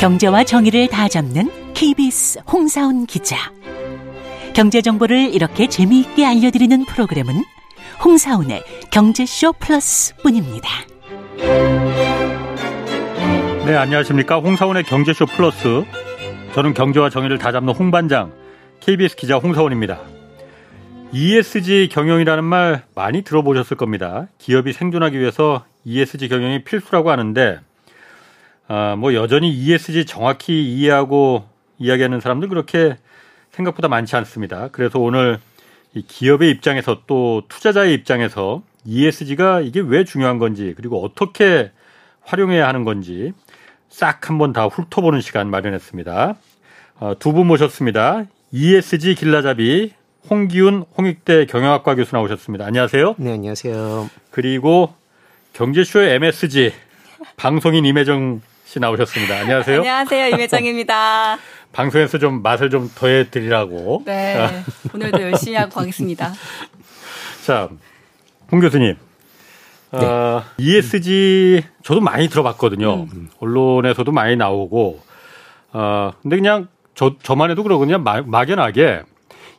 경제와 정의를 다 잡는 KBS 홍사훈 기자. 경제 정보를 이렇게 재미있게 알려드리는 프로그램은 홍사훈의 경제쇼 플러스뿐입니다. 네, 안녕하십니까. 홍사훈의 경제쇼 플러스. 저는 경제와 정의를 다 잡는 홍반장, KBS 기자 홍사훈입니다. ESG 경영이라는 말 많이 들어보셨을 겁니다. 기업이 생존하기 위해서 ESG 경영이 필수라고 하는데 아, 뭐 여전히 ESG 정확히 이해하고 이야기하는 사람들 그렇게 생각보다 많지 않습니다. 그래서 오늘 이 기업의 입장에서 또 투자자의 입장에서 ESG가 이게 왜 중요한 건지 그리고 어떻게 활용해야 하는 건지 싹 한번 다 훑어보는 시간 마련했습니다. 어, 두분 모셨습니다. ESG 길라잡이 홍기훈 홍익대 경영학과 교수 나오셨습니다. 안녕하세요. 네, 안녕하세요. 그리고 경제쇼의 MSG 방송인 임혜정 씨 나오셨습니다. 안녕하세요. 안녕하세요. 임혜정입니다. 방송에서 좀 맛을 좀 더해 드리라고. 네. 오늘도 열심히 하고 가겠습니다. 자, 홍 교수님. 네. 어, ESG 저도 많이 들어봤거든요. 음. 언론에서도 많이 나오고. 어, 근데 그냥 저, 저만 해도 그러거든요. 막, 막연하게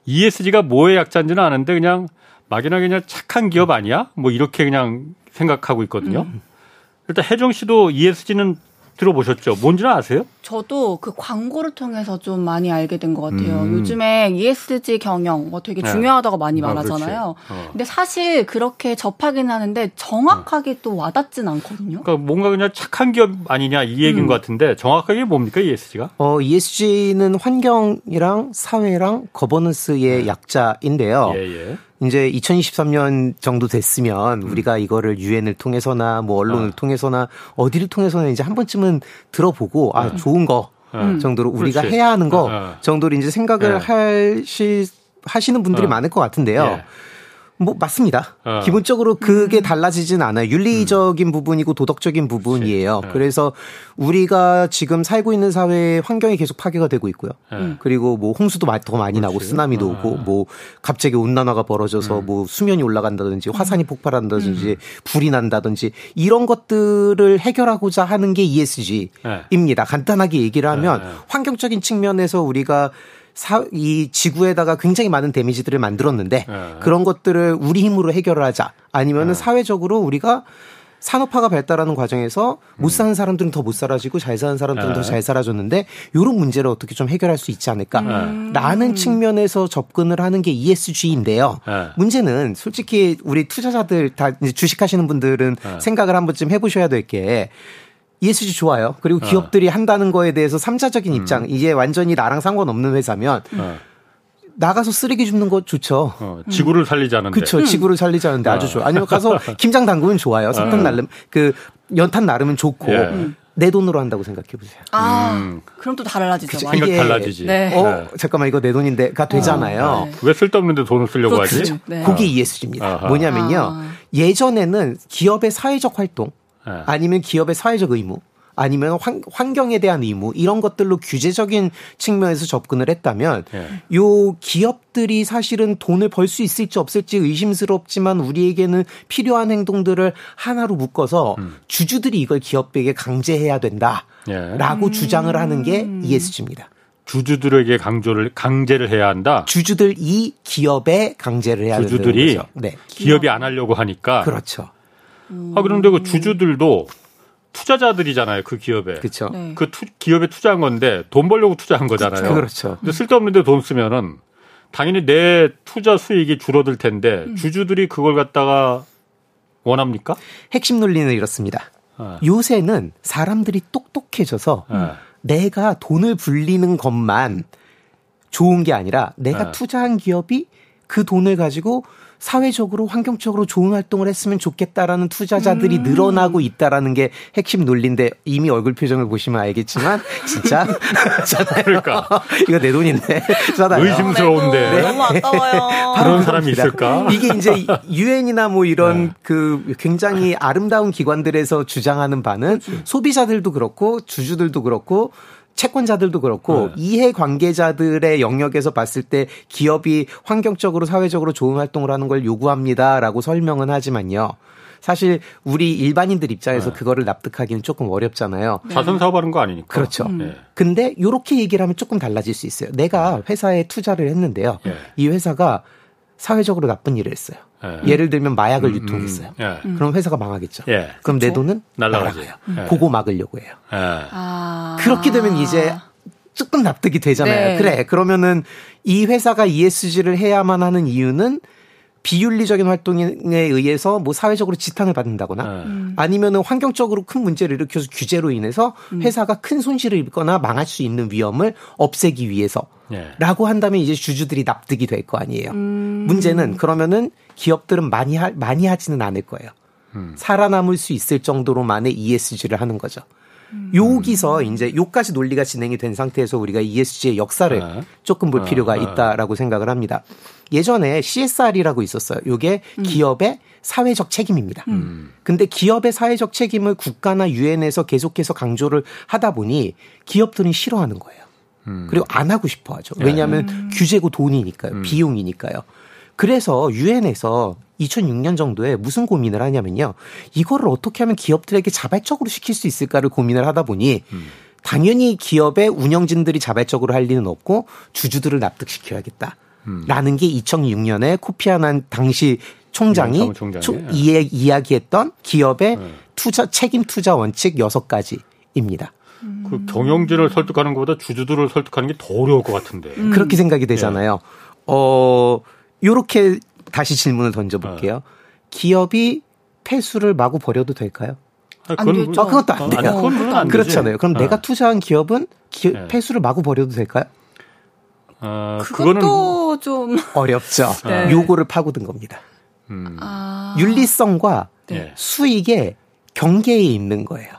ESG가 뭐의 약자인지는 아는데 그냥 막연하게 그냥 착한 기업 아니야? 뭐 이렇게 그냥 생각하고 있거든요. 음. 일단 혜정 씨도 ESG는 들어보셨죠? 뭔지는 아세요? 저도 그 광고를 통해서 좀 많이 알게 된 것 같아요. 음. 요즘에 ESG 경영 뭐 되게 네. 중요하다고 많이 아, 말하잖아요. 어. 근데 사실 그렇게 접하긴 하는데 정확하게 어. 또 와닿진 않거든요. 그러니까 뭔가 그냥 착한 기업 아니냐 이 얘기인 음. 것 같은데 정확하게 뭡니까 ESG가? 어, ESG는 환경이랑 사회랑 거버넌스의 네. 약자인데요. 예, 예. 이제 2023년 정도 됐으면 음. 우리가 이거를 유엔을 통해서나 뭐 언론을 어. 통해서나 어디를 통해서나 이제 한 번쯤은 들어보고 아 네. 좋은 거 음. 정도로 우리가 그렇지. 해야 하는 거 어. 정도로 이제 생각을 네. 하시 하시는 분들이 어. 많을 것 같은데요. 예. 뭐 맞습니다. 어. 기본적으로 그게 음. 달라지진 않아요. 윤리적인 음. 부분이고 도덕적인 부분이에요. 네. 그래서 우리가 지금 살고 있는 사회의 환경이 계속 파괴가 되고 있고요. 네. 그리고 뭐 홍수도 더 많이 그렇지. 나고 쓰나미도 어. 오고 뭐 갑자기 온난화가 벌어져서 음. 뭐 수면이 올라간다든지 화산이 음. 폭발한다든지 음. 불이 난다든지 이런 것들을 해결하고자 하는 게 ESG입니다. 네. 간단하게 얘기를 하면 네. 환경적인 측면에서 우리가 사, 이 지구에다가 굉장히 많은 데미지들을 만들었는데 네. 그런 것들을 우리 힘으로 해결을 하자 아니면은 네. 사회적으로 우리가 산업화가 발달하는 과정에서 못 사는 사람들은 더 못 살아지고 잘 사는 사람들은 네. 더잘 살아졌는데 이런 문제를 어떻게 좀 해결할 수 있지 않을까라는 음. 측면에서 접근을 하는 게 ESG인데요. 네. 문제는 솔직히 우리 투자자들 다 주식하시는 분들은 네. 생각을 한 번쯤 해보셔야 될 게 ESG 좋아요. 그리고 어. 기업들이 어. 한다는 거에 대해서 삼자적인 입장, 음. 이게 완전히 나랑 상관없는 회사면 어. 나가서 쓰레기 줍는 거 좋죠. 어, 지구를 살리자는데. 그렇죠. 음. 지구를 살리자는데 아주 좋아. 아니면 가서 김장 담그면 좋아요. 석탄 나름 그 연탄 나르면 좋고. 예. 음. 내 돈으로 한다고 생각해 보세요. 아, 음. 그럼 또 달라지죠. 그치, 생각 달라지지. 네. 어, 네. 잠깐만 이거 내 돈인데가 되잖아요. 어, 네. 왜 쓸데없는데 돈을 쓰려고 그렇죠. 하지? 네. 그게 ESG입니다. 아하. 뭐냐면요. 아. 예전에는 기업의 사회적 활동 네. 아니면 기업의 사회적 의무 아니면 환, 경에 대한 의무 이런 것들로 규제적인 측면에서 접근을 했다면 예. 요 기업들이 사실은 돈을 벌 수 있을지 없을지 의심스럽지만 우리에게는 필요한 행동들을 하나로 묶어서 음. 주주들이 이걸 기업에게 강제해야 된다라고 예. 주장을 하는 게 음. ESG입니다. 주주들에게 강조를 강제를 해야 한다. 주주들이 기업에 강제를 해야 주주들이 네. 기업이 안 하려고 하니까 그렇죠. 아 그런데 그 주주들도 투자자들이잖아요. 그 기업에. 그렇죠. 네. 그 투, 기업에 투자한 건데 돈 벌려고 투자한 거잖아요. 그렇죠. 근데 쓸데없는데 돈 쓰면은 당연히 내 투자 수익이 줄어들 텐데 음. 주주들이 그걸 갖다가 원합니까? 핵심 논리는 이렇습니다. 네. 요새는 사람들이 똑똑해져서 네. 내가 돈을 불리는 것만 좋은 게 아니라 내가 네. 투자한 기업이 그 돈을 가지고 사회적으로 환경적으로 좋은 활동을 했으면 좋겠다라는 투자자들이 음. 늘어나고 있다라는 게 핵심 논리인데 이미 얼굴 표정을 보시면 알겠지만 진짜 그러니까 이거 내 돈인데 잖아요. 의심스러운데 네. 너무 아까워요. 그런 사람이 있을까? 이게 이제 유엔이나 뭐 이런 네. 그 굉장히 아름다운 기관들에서 주장하는 바는 그렇지. 소비자들도 그렇고 주주들도 그렇고 채권자들도 그렇고 네. 이해 관계자들의 영역에서 봤을 때 기업이 환경적으로 사회적으로 좋은 활동을 하는 걸 요구합니다라고 설명은 하지만요. 사실 우리 일반인들 입장에서 네. 그거를 납득하기는 조금 어렵잖아요. 네. 자선 사업하는 거 아니니까. 그렇죠. 음. 네. 근데 이렇게 얘기를 하면 조금 달라질 수 있어요. 내가 회사에 투자를 했는데요. 네. 이 회사가 사회적으로 나쁜 일을 했어요. 예. 를 들면 마약을 음, 음. 유통했어요. 음, 예. 그럼 회사가 망하겠죠. 예. 그럼 그렇내 돈은 날아가요. 예. 그거 막으려고 해요. 예. 아. 그렇게 되면 이제 조금 납득이 되잖아요. 네. 그래. 그러면은 이 회사가 ESG를 해야만 하는 이유는 비윤리적인 활동에 의해서 뭐 사회적으로 지탄을 받는다거나 음. 아니면은 환경적으로 큰 문제를 일으켜서 규제로 인해서 음. 회사가 큰 손실을 입거나 망할 수 있는 위험을 없애기 위해서 예. 라고 한다면 이제 주주들이 납득이 될 거 아니에요. 음. 문제는 그러면은 기업들은 많이 하, 많이 하지는 않을 거예요. 음. 살아남을 수 있을 정도로만의 ESG를 하는 거죠. 음. 여기서 이제 요까지 논리가 진행이 된 상태에서 우리가 ESG의 역사를 네. 조금 볼 어, 필요가 네. 있다라고 생각을 합니다. 예전에 CSR이라고 있었어요. 요게 음. 기업의 사회적 책임입니다. 음. 근데 기업의 사회적 책임을 국가나 유엔에서 계속해서 강조를 하다 보니 기업들은 싫어하는 거예요. 음. 그리고 안 하고 싶어 하죠. 왜냐하면 음. 규제고 돈이니까요. 음. 비용이니까요. 그래서 유엔에서 2006년 정도에 무슨 고민을 하냐면요. 이거를 어떻게 하면 기업들에게 자발적으로 시킬 수 있을까를 고민을 하다 보니 음. 당연히 기업의 운영진들이 자발적으로 할 리는 없고 주주들을 납득시켜야겠다. 음. 라는 게 2006년에 코피아난 당시 총장이 초, 예. 이야기했던 기업의 네. 투자 책임 투자 원칙 6가지입니다. 그 경영진을 설득하는 것보다 주주들을 설득하는 게 더 어려울 것 같은데. 음. 그렇게 생각이 되잖아요. 예. 어, 요렇게 다시 질문을 던져볼게요. 네. 기업이 폐수를 마구 버려도 될까요? 아, 그건, 아, 그것도 안 돼요. 아니, 그건, 안 그렇잖아요. 그럼 네. 내가 투자한 기업은 기, 네. 폐수를 마구 버려도 될까요? 어, 그것도 좀 어렵죠. 네. 요거를 파고든 겁니다. 음. 아. 윤리성과 네. 수익의 경계에 있는 거예요.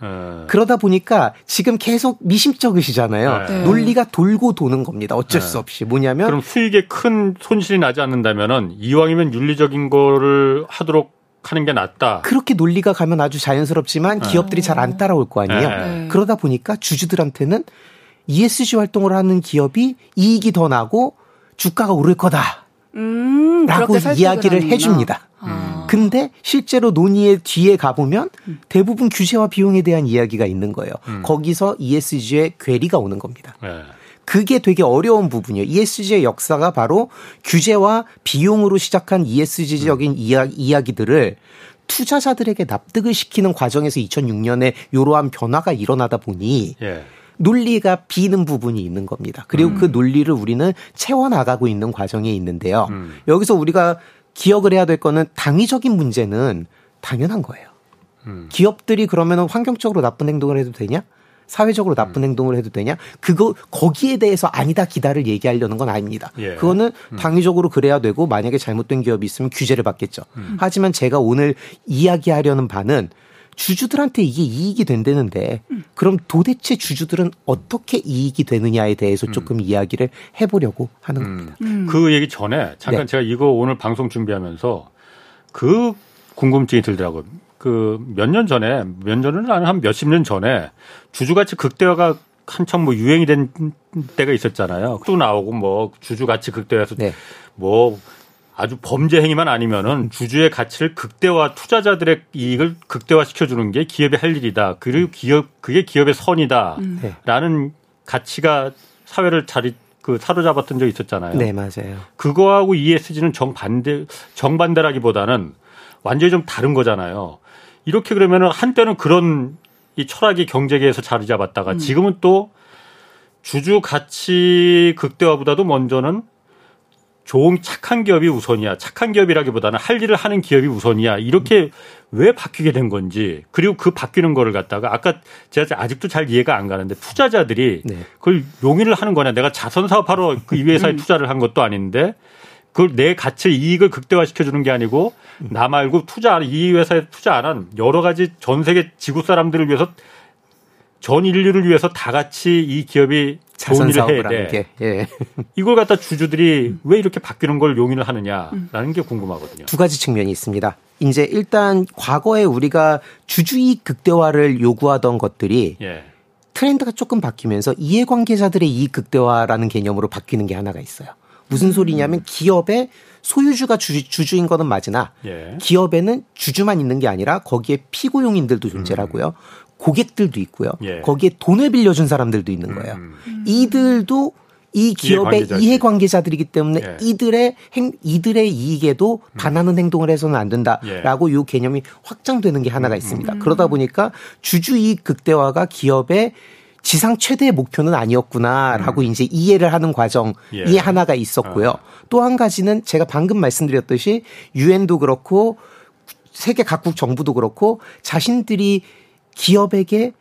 어. 그러다 보니까 지금 계속 미심쩍으시잖아요. 네. 논리가 돌고 도는 겁니다. 어쩔 네. 수 없이. 뭐냐면 그럼 수익에 큰 손실이 나지 않는다면은 이왕이면 윤리적인 거를 하도록 하는 게 낫다. 그렇게 논리가 가면 아주 자연스럽지만 네. 기업들이 잘 안 따라올 거 아니에요. 네. 그러다 보니까 주주들한테는 ESG 활동을 하는 기업이 이익이 더 나고 주가가 오를 거다. 음, 라고 이야기를 해줍니다. 아. 근데 실제로 논의의 뒤에 가보면 대부분 규제와 비용에 대한 이야기가 있는 거예요. 음. 거기서 ESG의 괴리가 오는 겁니다. 네. 그게 되게 어려운 부분이에요. ESG의 역사가 바로 규제와 비용으로 시작한 ESG적인 음. 이야기, 들을 투자자들에게 납득을 시키는 과정에서 2006년에 이러한 변화가 일어나다 보니 예. 논리가 비는 부분이 있는 겁니다. 그리고 음. 그 논리를 우리는 채워나가고 있는 과정에 있는데요. 음. 여기서 우리가 기억을 해야 될 거는 당위적인 문제는 당연한 거예요. 음. 기업들이 그러면 환경적으로 나쁜 행동을 해도 되냐? 사회적으로 나쁜 음. 행동을 해도 되냐? 그거 거기에 대해서 아니다 기다를 얘기하려는 건 아닙니다. 예. 그거는 음. 당위적으로 그래야 되고 만약에 잘못된 기업이 있으면 규제를 받겠죠. 음. 하지만 제가 오늘 이야기하려는 바는 주주들한테 이게 이익이 된다는데 음. 그럼 도대체 주주들은 어떻게 이익이 되느냐에 대해서 음. 조금 음. 이야기를 해보려고 하는 음. 겁니다. 음. 그 얘기 전에 잠깐 네. 제가 이거 오늘 방송 준비하면서 그 궁금증이 들더라고요. 그 몇 년 전에 몇 년은 한 몇십 년 전에 주주가치 극대화가 한참 뭐 유행이 된 때가 있었잖아요. 또 나오고 뭐 주주가치 극대화해서 네. 뭐 아주 범죄 행위만 아니면은 주주의 가치를 극대화 투자자들의 이익을 극대화 시켜 주는 게 기업의 할 일이다. 그리고 기업 그게 기업의 선이다라는 음. 가치가 사회를 자리 그 사로잡았던 적이 있었잖아요. 네 맞아요. 그거하고 ESG는 정반대 정반대라기보다는 완전히 좀 다른 거잖아요. 이렇게 그러면은 한때는 그런 이 철학이 경제계에서 자리 잡았다가 음. 지금은 또 주주 가치 극대화보다도 먼저는 좋은 착한 기업이 우선이야. 착한 기업이라기보다는 할 일을 하는 기업이 우선이야. 이렇게 왜 바뀌게 된 건지 그리고 그 바뀌는 거를 갖다가 아까 제가 아직도 잘 이해가 안 가는데 투자자들이 네. 그걸 용인을 하는 거냐. 내가 자선 사업하러 그 이 회사에 음. 투자를 한 것도 아닌데 그걸 내 가치 이익을 극대화시켜 주는 게 아니고 나 말고 투자 이 회사에 투자 안 한 여러 가지 전 세계 지구 사람들을 위해서 전 인류를 위해서 다 같이 이 기업이 좋은 일을 해야 돼. 예. 이걸 갖다 주주들이 왜 이렇게 바뀌는 걸 용인을 하느냐라는 음. 게 궁금하거든요. 두 가지 측면이 있습니다. 이제 일단 과거에 우리가 주주이익 극대화를 요구하던 것들이 예. 트렌드가 조금 바뀌면서 이해관계자들의 이익 극대화라는 개념으로 바뀌는 게 하나가 있어요. 무슨 음. 소리냐면 기업의 소유주가 주, 주 인 거는 맞으나 예. 기업에는 주주만 있는 게 아니라 거기에 피고용인들도 존재하고요. 음. 고객들도 있고요. 예. 거기에 돈을 빌려준 사람들도 있는 거예요. 음. 이들도 이 기업의 이해 관계자. 들이기 때문에 예. 이들의 행, 이들의 이익에도 음. 반하는 행동을 해서는 안 된다라고 예. 이 개념이 확장되는 게 하나가 있습니다. 음. 그러다 보니까 주주 이익 극대화가 기업의 지상 최대의 목표는 아니었구나라고 음. 이제 이해를 하는 과정이 예. 하나가 있었고요. 아. 또한 가지는 제가 방금 말씀드렸듯이 유엔도 그렇고 세계 각국 정부도 그렇고 자신들이 기업에게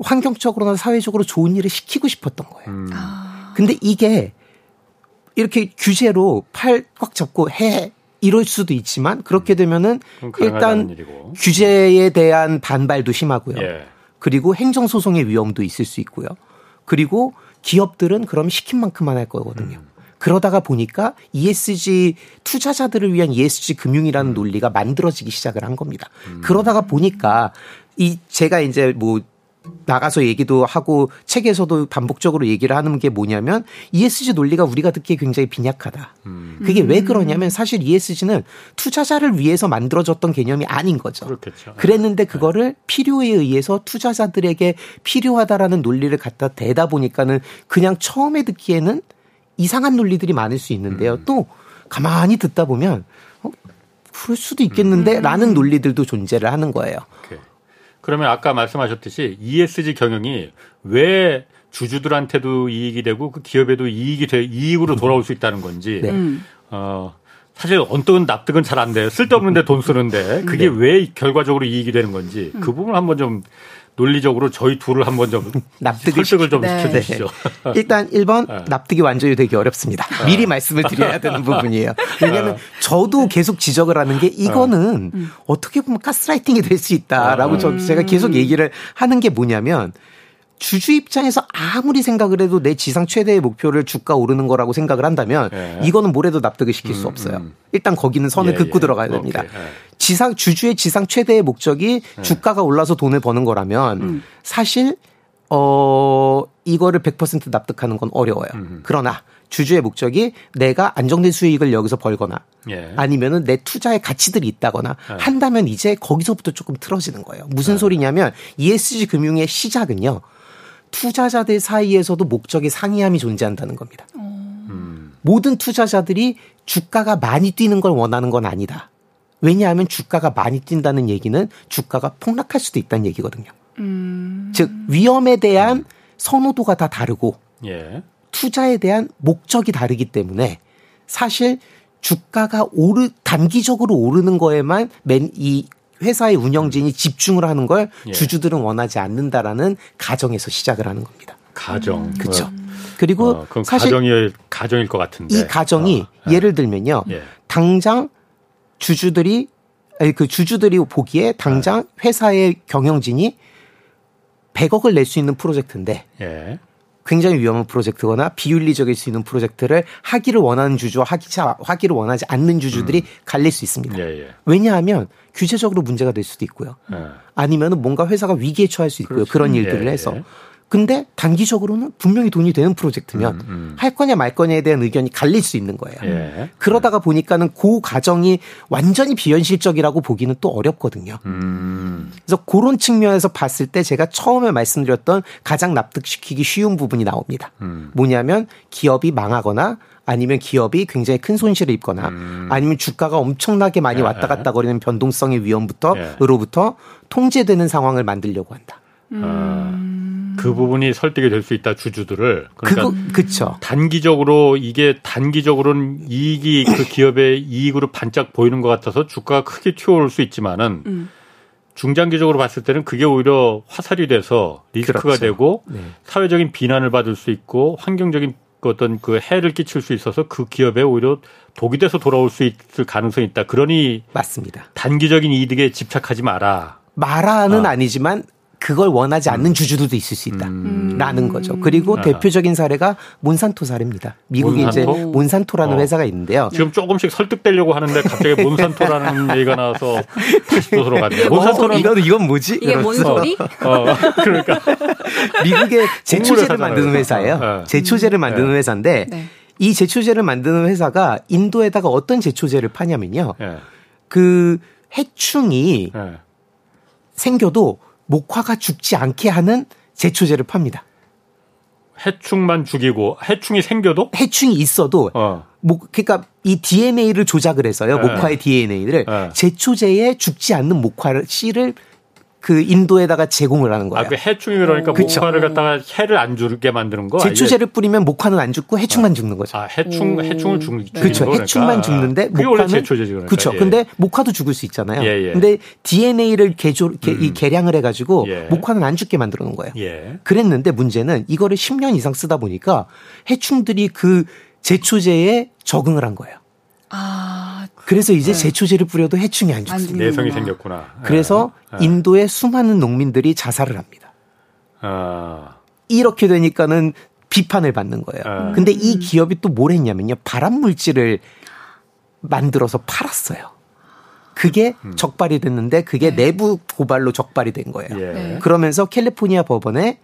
환경적으로나 사회적으로 좋은 일을 시키고 싶었던 거예요. 음. 아. 근데 이게 이렇게 규제로 팔 꽉 잡고 해 이럴 수도 있지만 그렇게 되면은 일단 규제에 대한 반발도 심하고요. 예. 그리고 행정 소송의 위험도 있을 수 있고요. 그리고 기업들은 그럼 시킨 만큼만 할 거거든요. 음. 그러다가 보니까 ESG 투자자들을 위한 ESG 금융이라는 음. 논리가 만들어지기 시작을 한 겁니다. 음. 그러다가 보니까 이 제가 이제 뭐 나가서 얘기도 하고 책에서도 반복적으로 얘기를 하는 게 뭐냐면 ESG 논리가 우리가 듣기에 굉장히 빈약하다. 음. 그게 왜 그러냐면 사실 ESG는 투자자를 위해서 만들어졌던 개념이 아닌 거죠. 그렇겠죠. 그랬는데 네. 그거를 필요에 의해서 투자자들에게 필요하다라는 논리를 갖다 대다 보니까는 그냥 처음에 듣기에는 이상한 논리들이 많을 수 있는데요. 음. 또 가만히 듣다 보면 어, 그럴 수도 있겠는데라는 음. 논리들도 존재를 하는 거예요. 오케이. 그러면 아까 말씀하셨듯이 ESG 경영이 왜 주주들한테도 이익이 되고 그 기업에도 이익이 돼 이익으로 돌아올 수 있다는 건지 네. 음. 어 사실 언뜻은 납득은 잘 안 돼요. 쓸데없는데 돈 쓰는데 그게 네. 왜 결과적으로 이익이 되는 건지 그 음. 부분 한번 좀 논리적으로 저희 둘을 한번 좀 납득을 설득을 좀 네. 시켜주시죠. 네. 일단 1번 네. 납득이 완전히 되기 어렵습니다. 네. 미리 말씀을 드려야 되는 부분이에요. 왜냐하면 네. 저도 계속 지적을 하는 게 이거는 음. 어떻게 보면 가스라이팅이 될 수 있다라고 저 제가 계속 얘기를 하는 게 뭐냐면 주주 입장에서 아무리 생각을 해도 내 지상 최대의 목표를 주가 오르는 거라고 생각을 한다면 예. 이거는 뭐래도 납득을 시킬 음, 수 없어요. 음. 일단 거기는 선을 예, 긋고 예. 들어가야 됩니다. 오케이, 예. 지상 주주의 지상 최대의 목적이 예. 주가가 올라서 돈을 버는 거라면 음. 사실 어 이거를 100% 납득하는 건 어려워요. 음. 그러나 주주의 목적이 내가 안정된 수익을 여기서 벌거나 예. 아니면은 내 투자의 가치들이 있다거나 예. 한다면 이제 거기서부터 조금 틀어지는 거예요. 무슨 예. 소리냐면 ESG 금융의 시작은요. 투자자들 사이에서도 목적의 상이함이 존재한다는 겁니다. 음. 모든 투자자들이 주가가 많이 뛰는 걸 원하는 건 아니다. 왜냐하면 주가가 많이 뛴다는 얘기는 주가가 폭락할 수도 있다는 얘기거든요. 음. 즉 위험에 대한 음. 선호도가 다 다르고 예. 투자에 대한 목적이 다르기 때문에 사실 주가가 오르 단기적으로 오르는 거에만 맨 이 회사의 운영진이 집중을 하는 걸 예. 주주들은 원하지 않는다라는 가정에서 시작을 하는 겁니다. 가정. 음. 그렇죠. 그리고 어, 사실 가정이 가정일 것 같은데 이 가정이 어, 예. 를 들면요. 예. 당장 주주들이 아니 그 주주들이 보기에 당장 예. 회사의 경영진이 100억을 낼 수 있는 프로젝트인데 예. 굉장히 위험한 프로젝트거나 비윤리적일 수 있는 프로젝트를 하기를 원하는 주주와 하기, 하기를 원하지 않는 주주들이 음. 갈릴 수 있습니다. 예, 예. 왜냐하면 규제적으로 문제가 될 수도 있고요. 예. 아니면은 뭔가 회사가 위기에 처할 수 있고요. 그렇죠. 그런 일들을 예, 해서. 예. 근데 단기적으로는 분명히 돈이 되는 프로젝트면 음, 음. 할 거냐 말 거냐에 대한 의견이 갈릴 수 있는 거예요. 예. 그러다가 보니까는 그 과정이 완전히 비현실적이라고 보기는 또 어렵거든요. 음. 그래서 그런 측면에서 봤을 때 제가 처음에 말씀드렸던 가장 납득시키기 쉬운 부분이 나옵니다. 음. 뭐냐면 기업이 망하거나 아니면 기업이 굉장히 큰 손실을 입거나 음. 아니면 주가가 엄청나게 많이 예. 왔다 갔다 거리는 변동성의 위험부터 예. 으로부터 통제되는 상황을 만들려고 한다. 음. 그 부분이 설득이 될 수 있다 주주들을 그러니까 그거, 그쵸. 단기적으로 이게 단기적으로는 이익이 그 기업의 이익으로 반짝 보이는 것 같아서 주가가 크게 튀어오를 수 있지만은 음. 중장기적으로 봤을 때는 그게 오히려 화살이 돼서 리스크가 그렇죠. 되고 네. 사회적인 비난을 받을 수 있고 환경적인 어떤 그 해를 끼칠 수 있어서 그 기업에 오히려 독이 돼서 돌아올 수 있을 가능성이 있다. 그러니 맞습니다. 단기적인 이득에 집착하지 마라. 마라는 아. 아니지만 그걸 원하지 않는 음. 주주들도 있을 수 있다라는 음. 거죠. 그리고 아. 대표적인 사례가 몬산토 사례입니다. 미국에 몬산토? 이제 몬산토라는 어. 회사가 있는데요. 지금 조금씩 설득되려고 하는데 갑자기 몬산토라는 얘기가 나와서 다시 도서로 갔네요. 몬산토는 어, 이건 이건 뭐지? 이게 뭔 소리? 어, 그러니까 미국의 제초제를 만드는 회사예요. 네. 제초제를 만드는 네. 회사인데 네. 이 제초제를 만드는 회사가 인도에다가 어떤 제초제를 파냐면요. 네. 그 해충이 네. 생겨도 목화가 죽지 않게 하는 제초제를 팝니다. 해충만 죽이고 해충이 생겨도 해충이 있어도 어. 목 그러니까 이 DNA를 조작을 해서요. 네. 목화의 DNA를 네. 제초제에 죽지 않는 목화 씨를 그 인도에다가 제공을 하는 거예요. 아, 그 해충이 그러니까 그쵸. 목화를 갖다가 해를 안 죽게 만드는 거. 제초제를 뿌리면 목화는 안 죽고 해충만 아. 죽는 거죠. 아, 해충 해충을 죽 네. 그렇죠. 해충만 죽는데 목화는 원래 제초제지 그러니까. 그렇죠. 예. 근데 목화도 죽을 수 있잖아요. 예, 예. 근데 DNA를 개조 개, 음. 이 개량을 해 가지고 예. 목화는 안 죽게 만들어 놓은 거예요. 예. 그랬는데 문제는 이거를 10년 이상 쓰다 보니까 해충들이 그 제초제에 적응을 한 거예요. 아. 그래서 이제 네. 제초제를 뿌려도 해충이 안 죽습니다. 내성이 생겼구나. 그래서 네. 인도의 수많은 농민들이 자살을 합니다. 아. 이렇게 되니까는 비판을 받는 거예요. 아. 근데 이 기업이 또 뭘 했냐면요. 발암 물질을 만들어서 팔았어요. 그게 음. 적발이 됐는데 그게 네. 내부 고발로 적발이 된 거예요. 예. 네. 그러면서 캘리포니아 법원에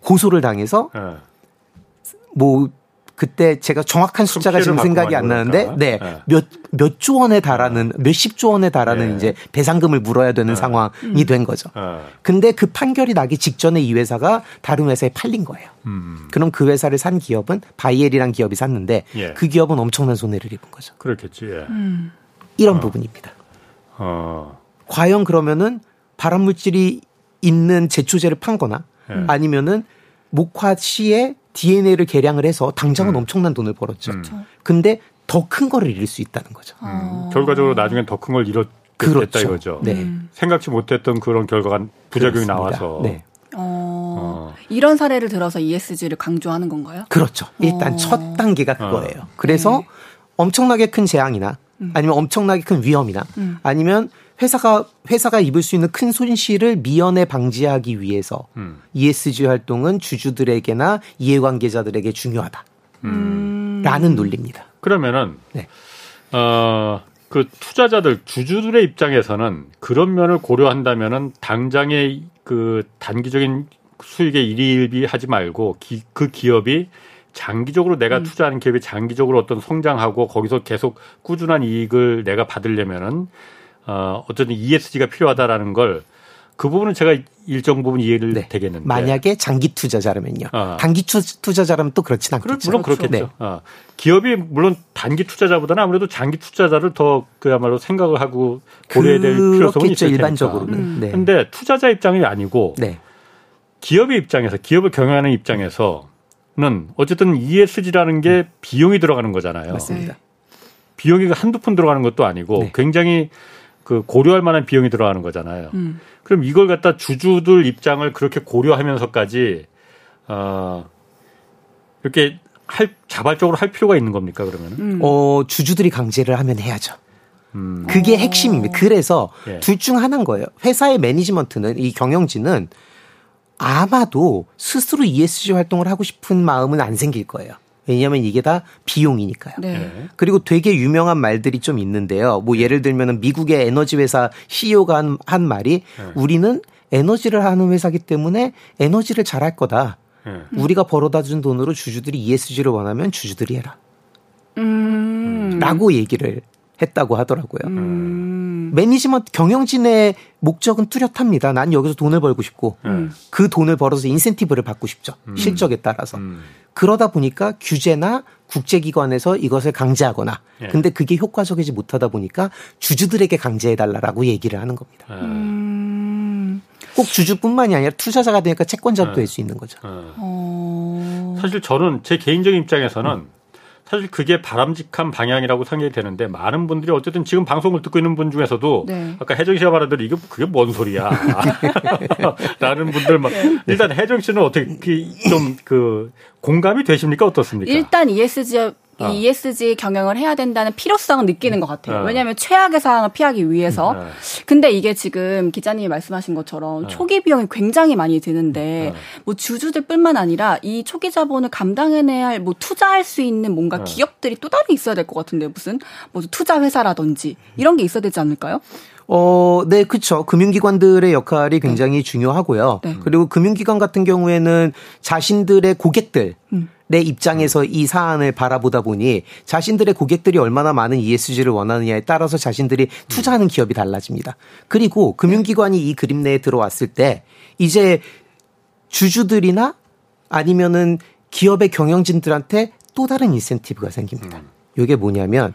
고소를 당해서 예. 뭐 그때 제가 정확한 숫자가 지금 생각이 안 나는데 네. 몇몇 조 원에 달하는 몇십 조 원에 달하는 네. 이제 배상금을 물어야 되는 네. 상황이 음. 된 거죠. 네. 근데 그 판결이 나기 직전에 이 회사가 다른 회사에 팔린 거예요. 음. 그럼 그 회사를 산 기업은 바이엘이란 기업이 샀는데 예. 그 기업은 엄청난 손해를 입은 거죠. 그렇겠지. 예. 음. 이런 어. 부분입니다. 어. 과연 그러면은 발암 물질이 있는 제초제를 판거나 예. 아니면은 목화 씨의 DNA를 개량을 해서 당장은 음. 엄청난 돈을 벌었죠. 음. 근데 더 큰 거를 잃을 수 있다는 거죠. 음. 결과적으로 나중엔 더 큰 걸 잃었 그렇죠. 이거죠. 네. 음. 생각지 못했던 그런 결과가 부작용이 그렇습니다. 나와서. 네. 어, 어. 이런 사례를 들어서 ESG를 강조하는 건가요? 그렇죠. 일단 어. 첫 단계가 어. 그거예요. 어. 그래서 네. 엄청나게 큰 재앙이나 음. 아니면 엄청나게 큰 위험이나 음. 아니면 회사가 회사가 입을 수 있는 큰 손실을 미연에 방지하기 위해서 음. ESG 활동은 주주들에게나 이해관계자들에게 중요하다. 음. 라는 논리입니다. 그러면은 네. 어, 그 투자자들 주주들의 입장에서는 그런 면을 고려한다면은 당장의 그 단기적인 수익에 일희일비 하지 말고 기, 그 기업이 장기적으로 내가 음. 투자하는 기업이 장기적으로 어떤 성장하고 거기서 계속 꾸준한 이익을 내가 받으려면은 어, 어쨌든 ESG가 필요하다라는 걸 그 부분은 제가 일정 부분 이해를 네. 되겠는데 만약에 장기 투자자라면요. 어. 단기 투자자라면 또 그렇진 않겠죠. 물론 그렇겠죠. 네. 어. 기업이 물론 단기 투자자보다는 아무래도 장기 투자자를 더 그야말로 생각을 하고 고려해야 될 필요성이 있을 일반적으로는. 음. 네. 근데 투자자 입장이 아니고 네. 기업의 입장에서 기업을 경영하는 입장에서는 어쨌든 ESG라는 게 음. 비용이 들어가는 거잖아요. 맞습니다. 비용이 한두 푼 들어가는 것도 아니고 네. 굉장히 그 고려할 만한 비용이 들어가는 거잖아요. 음. 그럼 이걸 갖다 주주들 입장을 그렇게 고려하면서까지 어 이렇게 할 자발적으로 할 필요가 있는 겁니까 그러면은? 음. 어 주주들이 강제를 하면 해야죠. 음. 그게 핵심입니다. 그래서 예. 둘중 하나인 거예요. 회사의 매니지먼트는 이 경영진은 아마도 스스로 ESG 활동을 하고 싶은 마음은 안 생길 거예요. 왜냐하면 이게 다 비용이니까요. 네. 네. 그리고 되게 유명한 말들이 좀 있는데요. 뭐 예를 들면은 미국의 에너지 회사 CEO가 한, 한 말이 네. 우리는 에너지를 하는 회사기 때문에 에너지를 잘할 거다. 네. 우리가 벌어다 준 돈으로 주주들이 ESG를 원하면 주주들이 해라. 음. 라고 얘기를 했다고 하더라고요. 음. 매니지먼트 경영진의 목적은 뚜렷합니다. 난 여기서 돈을 벌고 싶고 음. 그 돈을 벌어서 인센티브를 받고 싶죠. 음. 실적에 따라서. 음. 그러다 보니까 규제나 국제기관에서 이것을 강제하거나 예. 근데 그게 효과적이지 못하다 보니까 주주들에게 강제해달라라고 얘기를 하는 겁니다. 예. 음. 꼭 주주뿐만이 아니라 투자자가 되니까 채권자도 예. 될수 있는 거죠. 예. 어... 사실 저는 제 개인적인 입장에서는 음. 사실 그게 바람직한 방향이라고 생각이 되는데 많은 분들이 어쨌든 지금 방송을 듣고 있는 분 중에서도 네. 아까 혜정 씨가 말한 대로 이게 그게 뭔 소리야 라는 분들 막 네. 일단 혜정 씨는 어떻게 그 좀그 공감이 되십니까 어떻습니까? 일단 ESG 이 아. ESG 경영을 해야 된다는 필요성을 느끼는 것 같아요. 아. 왜냐하면 최악의 상황을 피하기 위해서. 아. 근데 이게 지금 기자님이 말씀하신 것처럼 아. 초기 비용이 굉장히 많이 드는데 아. 뭐 주주들뿐만 아니라 이 초기 자본을 감당해내야 할 뭐 투자할 수 있는 뭔가 아. 기업들이 또 따로 있어야 될 것 같은데 무슨 뭐 투자 회사라든지 이런 게 있어야 되지 않을까요? 어, 네, 그렇죠. 금융기관들의 역할이 굉장히 네. 중요하고요. 네. 그리고 금융기관 같은 경우에는 자신들의 고객들 음. 내 입장에서 이 사안을 바라보다 보니 자신들의 고객들이 얼마나 많은 ESG를 원하느냐에 따라서 자신들이 투자하는 기업이 달라집니다. 그리고 금융기관이 이 그림 내에 들어왔을 때 이제 주주들이나 아니면은 기업의 경영진들한테 또 다른 인센티브가 생깁니다. 이게 뭐냐면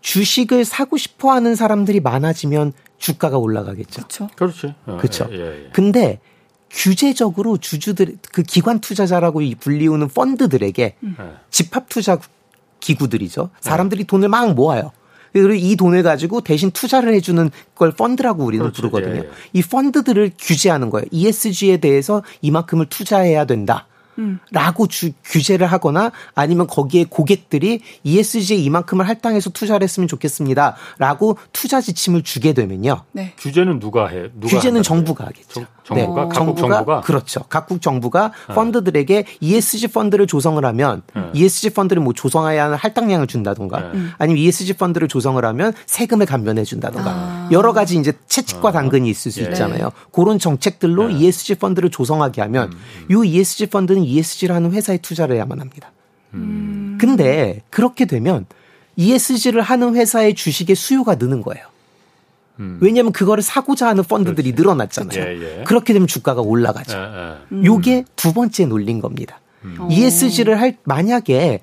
주식을 사고 싶어 하는 사람들이 많아지면 주가가 올라가겠죠. 그렇죠. 그렇죠. 예, 예. 근데 규제적으로 주주들 그 기관 투자자라고 불리우는 펀드들에게 음. 집합 투자 기구들이죠. 사람들이 네. 돈을 막 모아요. 그리고 이 돈을 가지고 대신 투자를 해주는 걸 펀드라고 우리는 그렇지. 부르거든요. 예, 예. 이 펀드들을 규제하는 거예요. ESG에 대해서 이만큼을 투자해야 된다. 라고 주, 규제를 하거나 아니면 거기에 고객들이 ESG에 이만큼을 할당해서 투자를 했으면 좋겠습니다. 라고 투자 지침을 주게 되면요. 네. 규제는 누가 해? 누가 규제는 정부가 하겠죠. 정, 부가 네. 각국 정부가 그렇죠. 각국 정부가 네. 펀드들에게 ESG 펀드를 조성을 하면 네. ESG 펀드를 뭐 조성해야 하는 할당량을 준다던가 네. 아니면 ESG 펀드를 조성을 하면 세금을 감면해 준다던가 아. 여러 가지 이제 채찍과 아. 당근이 있을 수 예. 있잖아요. 그런 정책들로 ESG 펀드를 조성하게 하면 음. 음. 이 ESG 펀드는 ESG라는 회사에 투자를 해야만 합니다. 음. 근데 그렇게 되면 ESG를 하는 회사의 주식의 수요가 느는 거예요. 음. 왜냐하면 그거를 사고자 하는 펀드들이 그렇지. 늘어났잖아요. 예, 예. 그렇게 되면 주가가 올라가죠. 예, 예. 음. 요게 두 번째 논리인 겁니다. 음. ESG를 할 만약에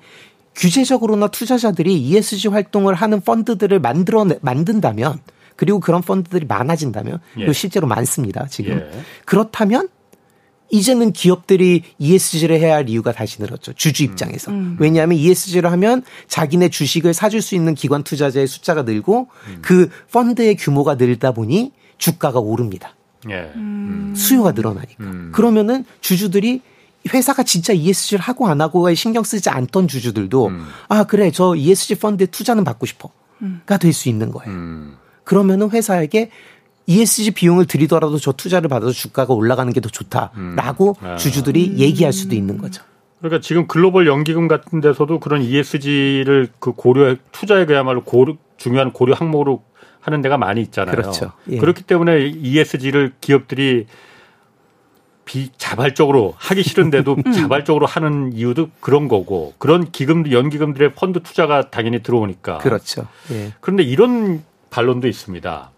규제적으로나 투자자들이 ESG 활동을 하는 펀드들을 만들어 만든다면 그리고 그런 펀드들이 많아진다면 예. 실제로 많습니다. 지금 예. 그렇다면 이제는 기업들이 ESG를 해야 할 이유가 다시 늘었죠. 주주 음. 입장에서. 음. 왜냐하면 ESG를 하면 자기네 주식을 사줄 수 있는 기관 투자자의 숫자가 늘고 음. 그 펀드의 규모가 늘다 보니 주가가 오릅니다. 예. 음. 수요가 늘어나니까. 음. 그러면은 주주들이 회사가 진짜 ESG를 하고 안 하고에 신경 쓰지 않던 주주들도 음. 아 그래 저 ESG 펀드에 투자는 받고 싶어 가 될 수 있는 거예요. 그러면은 회사에게 ESG 비용을 들이더라도 저 투자를 받아서 주가가 올라가는 게 더 좋다라고 음. 아. 주주들이 얘기할 수도 있는 거죠. 그러니까 지금 글로벌 연기금 같은 데서도 그런 ESG를 그 고려 투자에 그야말로 고려, 중요한 고려 항목으로 하는 데가 많이 있잖아요. 그렇죠. 예. 그렇기 때문에 ESG를 기업들이 비자발적으로 하기 싫은데도 음. 자발적으로 하는 이유도 그런 거고 그런 기금 연기금들의 펀드 투자가 당연히 들어오니까 그렇죠. 예. 그런데 이런 반론도 있습니다.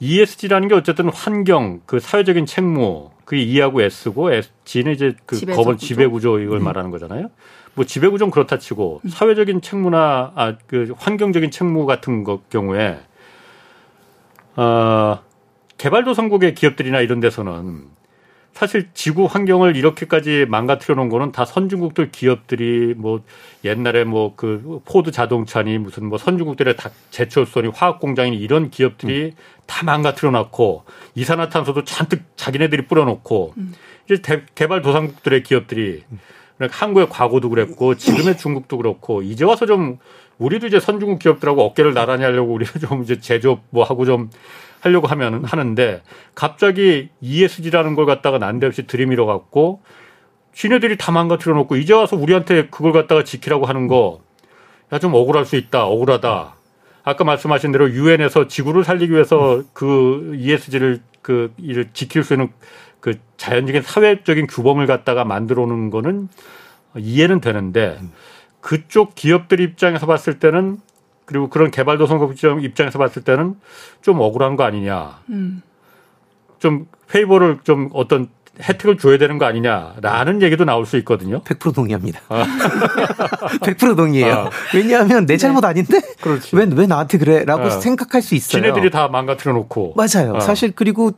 ESG라는 게 어쨌든 환경, 그 사회적인 책무, 그게 E하고 S고 G는 이제 그 법원 지배 구조 이걸 음. 말하는 거잖아요. 뭐 지배 구조는 그렇다 치고 음. 사회적인 책무나 아 그 환경적인 책무 같은 것 경우에 어 개발도상국의 기업들이나 이런 데서는 사실 지구 환경을 이렇게까지 망가뜨려 놓은 거는 다 선진국들 기업들이 뭐 옛날에 뭐 그 포드 자동차니 무슨 뭐 선진국들의 다 제철소니 화학 공장이 이런 기업들이 음. 다 망가뜨려 놨고 이산화탄소도 잔뜩 자기네들이 뿌려 놓고 음. 이제 대, 개발 도상국들의 기업들이 그러니까 한국의 과거도 그랬고 지금의 중국도 그렇고 이제 와서 좀 우리도 이제 선진국 기업들하고 어깨를 나란히 하려고 우리가 좀 이제 제조업 뭐 하고 좀 하려고 하면 하는데 갑자기 ESG라는 걸 갖다가 난데없이 들이밀어 갖고 지네들이 다 망가뜨려 놓고 이제 와서 우리한테 그걸 갖다가 지키라고 하는 거 야 좀 억울할 수 있다. 억울하다. 아까 말씀하신 대로 유엔에서 지구를 살리기 위해서 그 ESG를 그 이를 지킬 수 있는 그 자연적인 사회적인 규범을 갖다가 만들어 놓은 거는 이해는 되는데 그쪽 기업들 입장에서 봤을 때는 그리고 그런 개발도상국 입장에서 봤을 때는 좀 억울한 거 아니냐. 음. 좀 페이버를 좀 어떤 혜택을 줘야 되는 거 아니냐라는 얘기도 나올 수 있거든요. 100% 동의합니다. 아. 100% 동의해요. 아. 왜냐하면 내 잘못 네. 아닌데 왜, 왜 나한테 그래? 라고 아. 생각할 수 있어요. 지네들이 다 망가뜨려 놓고. 맞아요. 아. 사실 그리고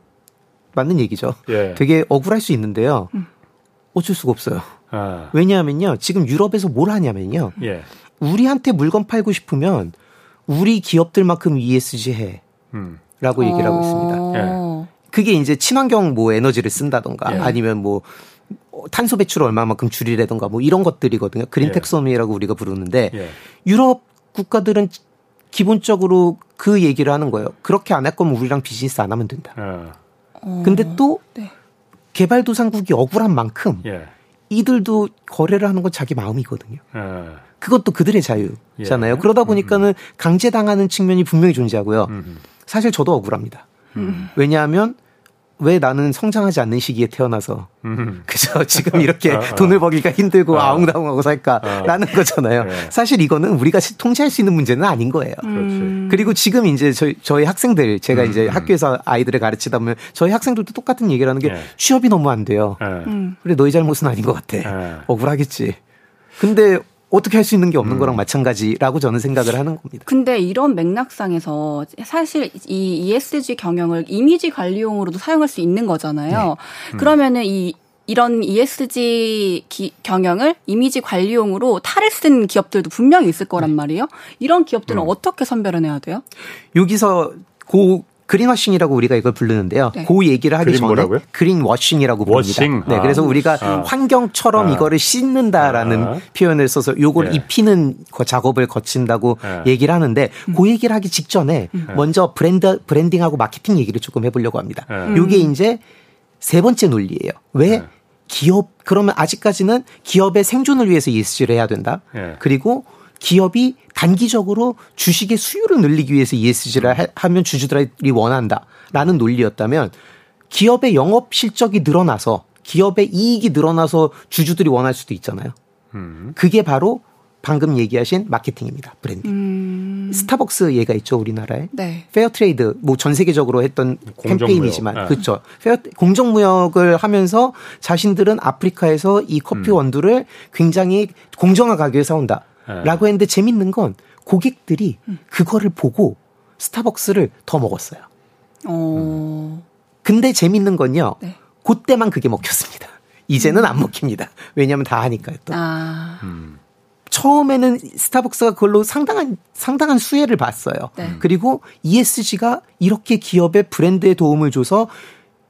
맞는 얘기죠. 예. 되게 억울할 수 있는데요. 음. 어쩔 수가 없어요. 아. 왜냐하면요. 지금 유럽에서 뭘 하냐면요. 예. 우리한테 물건 팔고 싶으면 우리 기업들만큼 ESG 해. 음. 라고 얘기를 하고 있습니다. 예. 그게 이제 친환경 뭐 에너지를 쓴다던가 예. 아니면 뭐 탄소 배출을 얼마만큼 줄이라든가 뭐 이런 것들이거든요. 그린 텍소미라고 우리가 부르는데 유럽 국가들은 기본적으로 그 얘기를 하는 거예요. 그렇게 안 할 거면 우리랑 비즈니스 안 하면 된다. 어. 근데 또 네. 개발도상국이 억울한 만큼 예. 이들도 거래를 하는 건 자기 마음이거든요. 예. 그것도 그들의 자유잖아요. 예. 그러다 보니까는 음. 강제당하는 측면이 분명히 존재하고요. 음. 사실 저도 억울합니다. 음. 왜냐하면 왜 나는 성장하지 않는 시기에 태어나서 음. 그죠 지금 이렇게 어, 어. 돈을 벌기가 힘들고 어. 아웅다웅하고 살까라는 어. 거잖아요. 네. 사실 이거는 우리가 통제할 수 있는 문제는 아닌 거예요. 음. 그리고 지금 이제 저희, 저희 학생들 제가 음. 이제 학교에서 아이들을 가르치다 보면 저희 학생들도 똑같은 얘기를 하는 게 네. 취업이 너무 안 돼요. 네. 음. 그래 너희 잘못은 아닌 것 같아. 네. 억울하겠지. 근데 어떻게 할 수 있는 게 없는 음. 거랑 마찬가지라고 저는 생각을 하는 겁니다. 근데 이런 맥락상에서 사실 이 ESG 경영을 이미지 관리용으로도 사용할 수 있는 거잖아요. 네. 음. 그러면은 이 이런 ESG 기, 경영을 이미지 관리용으로 탈을 쓴 기업들도 분명히 있을 거란 네. 말이에요. 이런 기업들은 음. 어떻게 선별해내야 돼요? 여기서 고 그린워싱이라고 우리가 이걸 부르는데요. 네. 그 얘기를 하기 전에 뭐라고요? 그린워싱이라고 부릅니다. 워싱? 네, 그래서 아. 우리가 아. 환경처럼 아. 이거를 씻는다라는 아. 표현을 써서 요걸 네. 입히는 그 작업을 거친다고 네. 얘기를 하는데 음. 그 얘기를 하기 직전에 음. 먼저 브랜드 브랜딩하고 마케팅 얘기를 조금 해보려고 합니다. 네. 요게 이제 세 번째 논리예요. 왜 네. 기업 그러면 아직까지는 기업의 생존을 위해서 ESG를 해야 된다. 네. 그리고 기업이 단기적으로 주식의 수요를 늘리기 위해서 ESG를 하, 하면 주주들이 원한다라는 논리였다면 기업의 영업 실적이 늘어나서 기업의 이익이 늘어나서 주주들이 원할 수도 있잖아요. 음. 그게 바로 방금 얘기하신 마케팅입니다. 브랜딩. 음. 스타벅스 예가 있죠, 우리나라에. 네. fair trade 뭐 전 세계적으로 했던 공정무역. 캠페인이지만 네. 그렇죠. fair 공정 무역을 하면서 자신들은 아프리카에서 이 커피 음. 원두를 굉장히 공정한 가격에 사온다. 네. 라고 했는데 재밌는 건 고객들이 음. 그거를 보고 스타벅스를 더 먹었어요. 어. 근데 재밌는 건요. 네. 그때만 그게 먹혔습니다. 이제는 음. 안 먹힙니다. 왜냐하면 다 하니까요. 또. 아. 음. 처음에는 스타벅스가 그걸로 상당한 상당한 수혜를 봤어요. 네. 그리고 ESG가 이렇게 기업의 브랜드에 도움을 줘서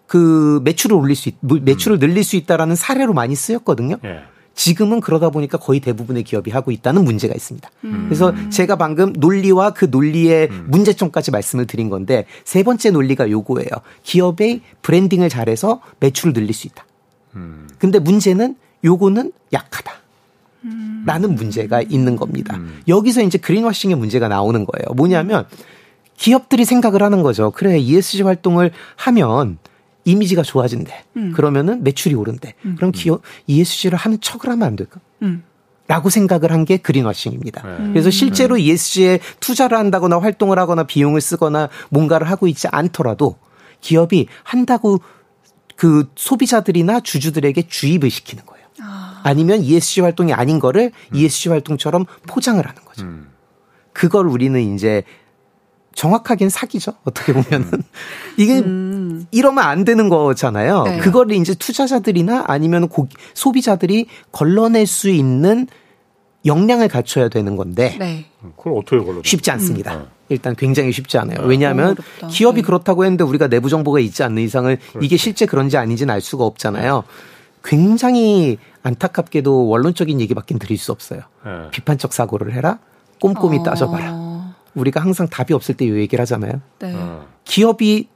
그 매출을 올릴 수 있, 매출을 음. 늘릴 수 있다라는 사례로 많이 쓰였거든요. 예. 지금은 그러다 보니까 거의 대부분의 기업이 하고 있다는 문제가 있습니다. 음. 그래서 제가 방금 논리와 그 논리의 음. 문제점까지 말씀을 드린 건데 세 번째 논리가 요거예요. 기업의 브랜딩을 잘해서 매출을 늘릴 수 있다. 음. 근데 문제는 요거는 약하다. 라는 문제가 있는 겁니다. 음. 여기서 이제 그린워싱의 문제가 나오는 거예요. 뭐냐면 기업들이 생각을 하는 거죠. 그래, ESG 활동을 하면 이미지가 좋아진대. 음. 그러면은 매출이 오른대. 음. 그럼 기업 ESG를 하는 척을 하면 안 될까? 음. 라고 생각을 한 게 그린워싱입니다. 네. 그래서 실제로 ESG에 투자를 한다거나 활동을 하거나 비용을 쓰거나 뭔가를 하고 있지 않더라도 기업이 한다고 그 소비자들이나 주주들에게 주입을 시키는 거예요. 아. 아니면 ESG 활동이 아닌 거를 음. ESG 활동처럼 포장을 하는 거죠. 음. 그걸 우리는 이제 정확하게는 사기죠. 어떻게 보면은. 음. 이게 음. 이러면 안 되는 거잖아요. 네. 그거를 이제 투자자들이나 아니면 고, 소비자들이 걸러낼 수 있는 역량을 갖춰야 되는 건데. 네. 그걸 어떻게 걸러? 쉽지 않습니다. 음. 일단 굉장히 쉽지 않아요. 네. 왜냐하면 기업이 네. 그렇다고 했는데 우리가 내부 정보가 있지 않는 이상은 그렇죠. 이게 실제 그런지 아닌지는 알 수가 없잖아요. 굉장히 안타깝게도 원론적인 얘기밖에 드릴 수 없어요. 네. 비판적 사고를 해라. 꼼꼼히 어. 따져봐라. 우리가 항상 답이 없을 때 이 얘기를 하잖아요. 네. 어. 기업이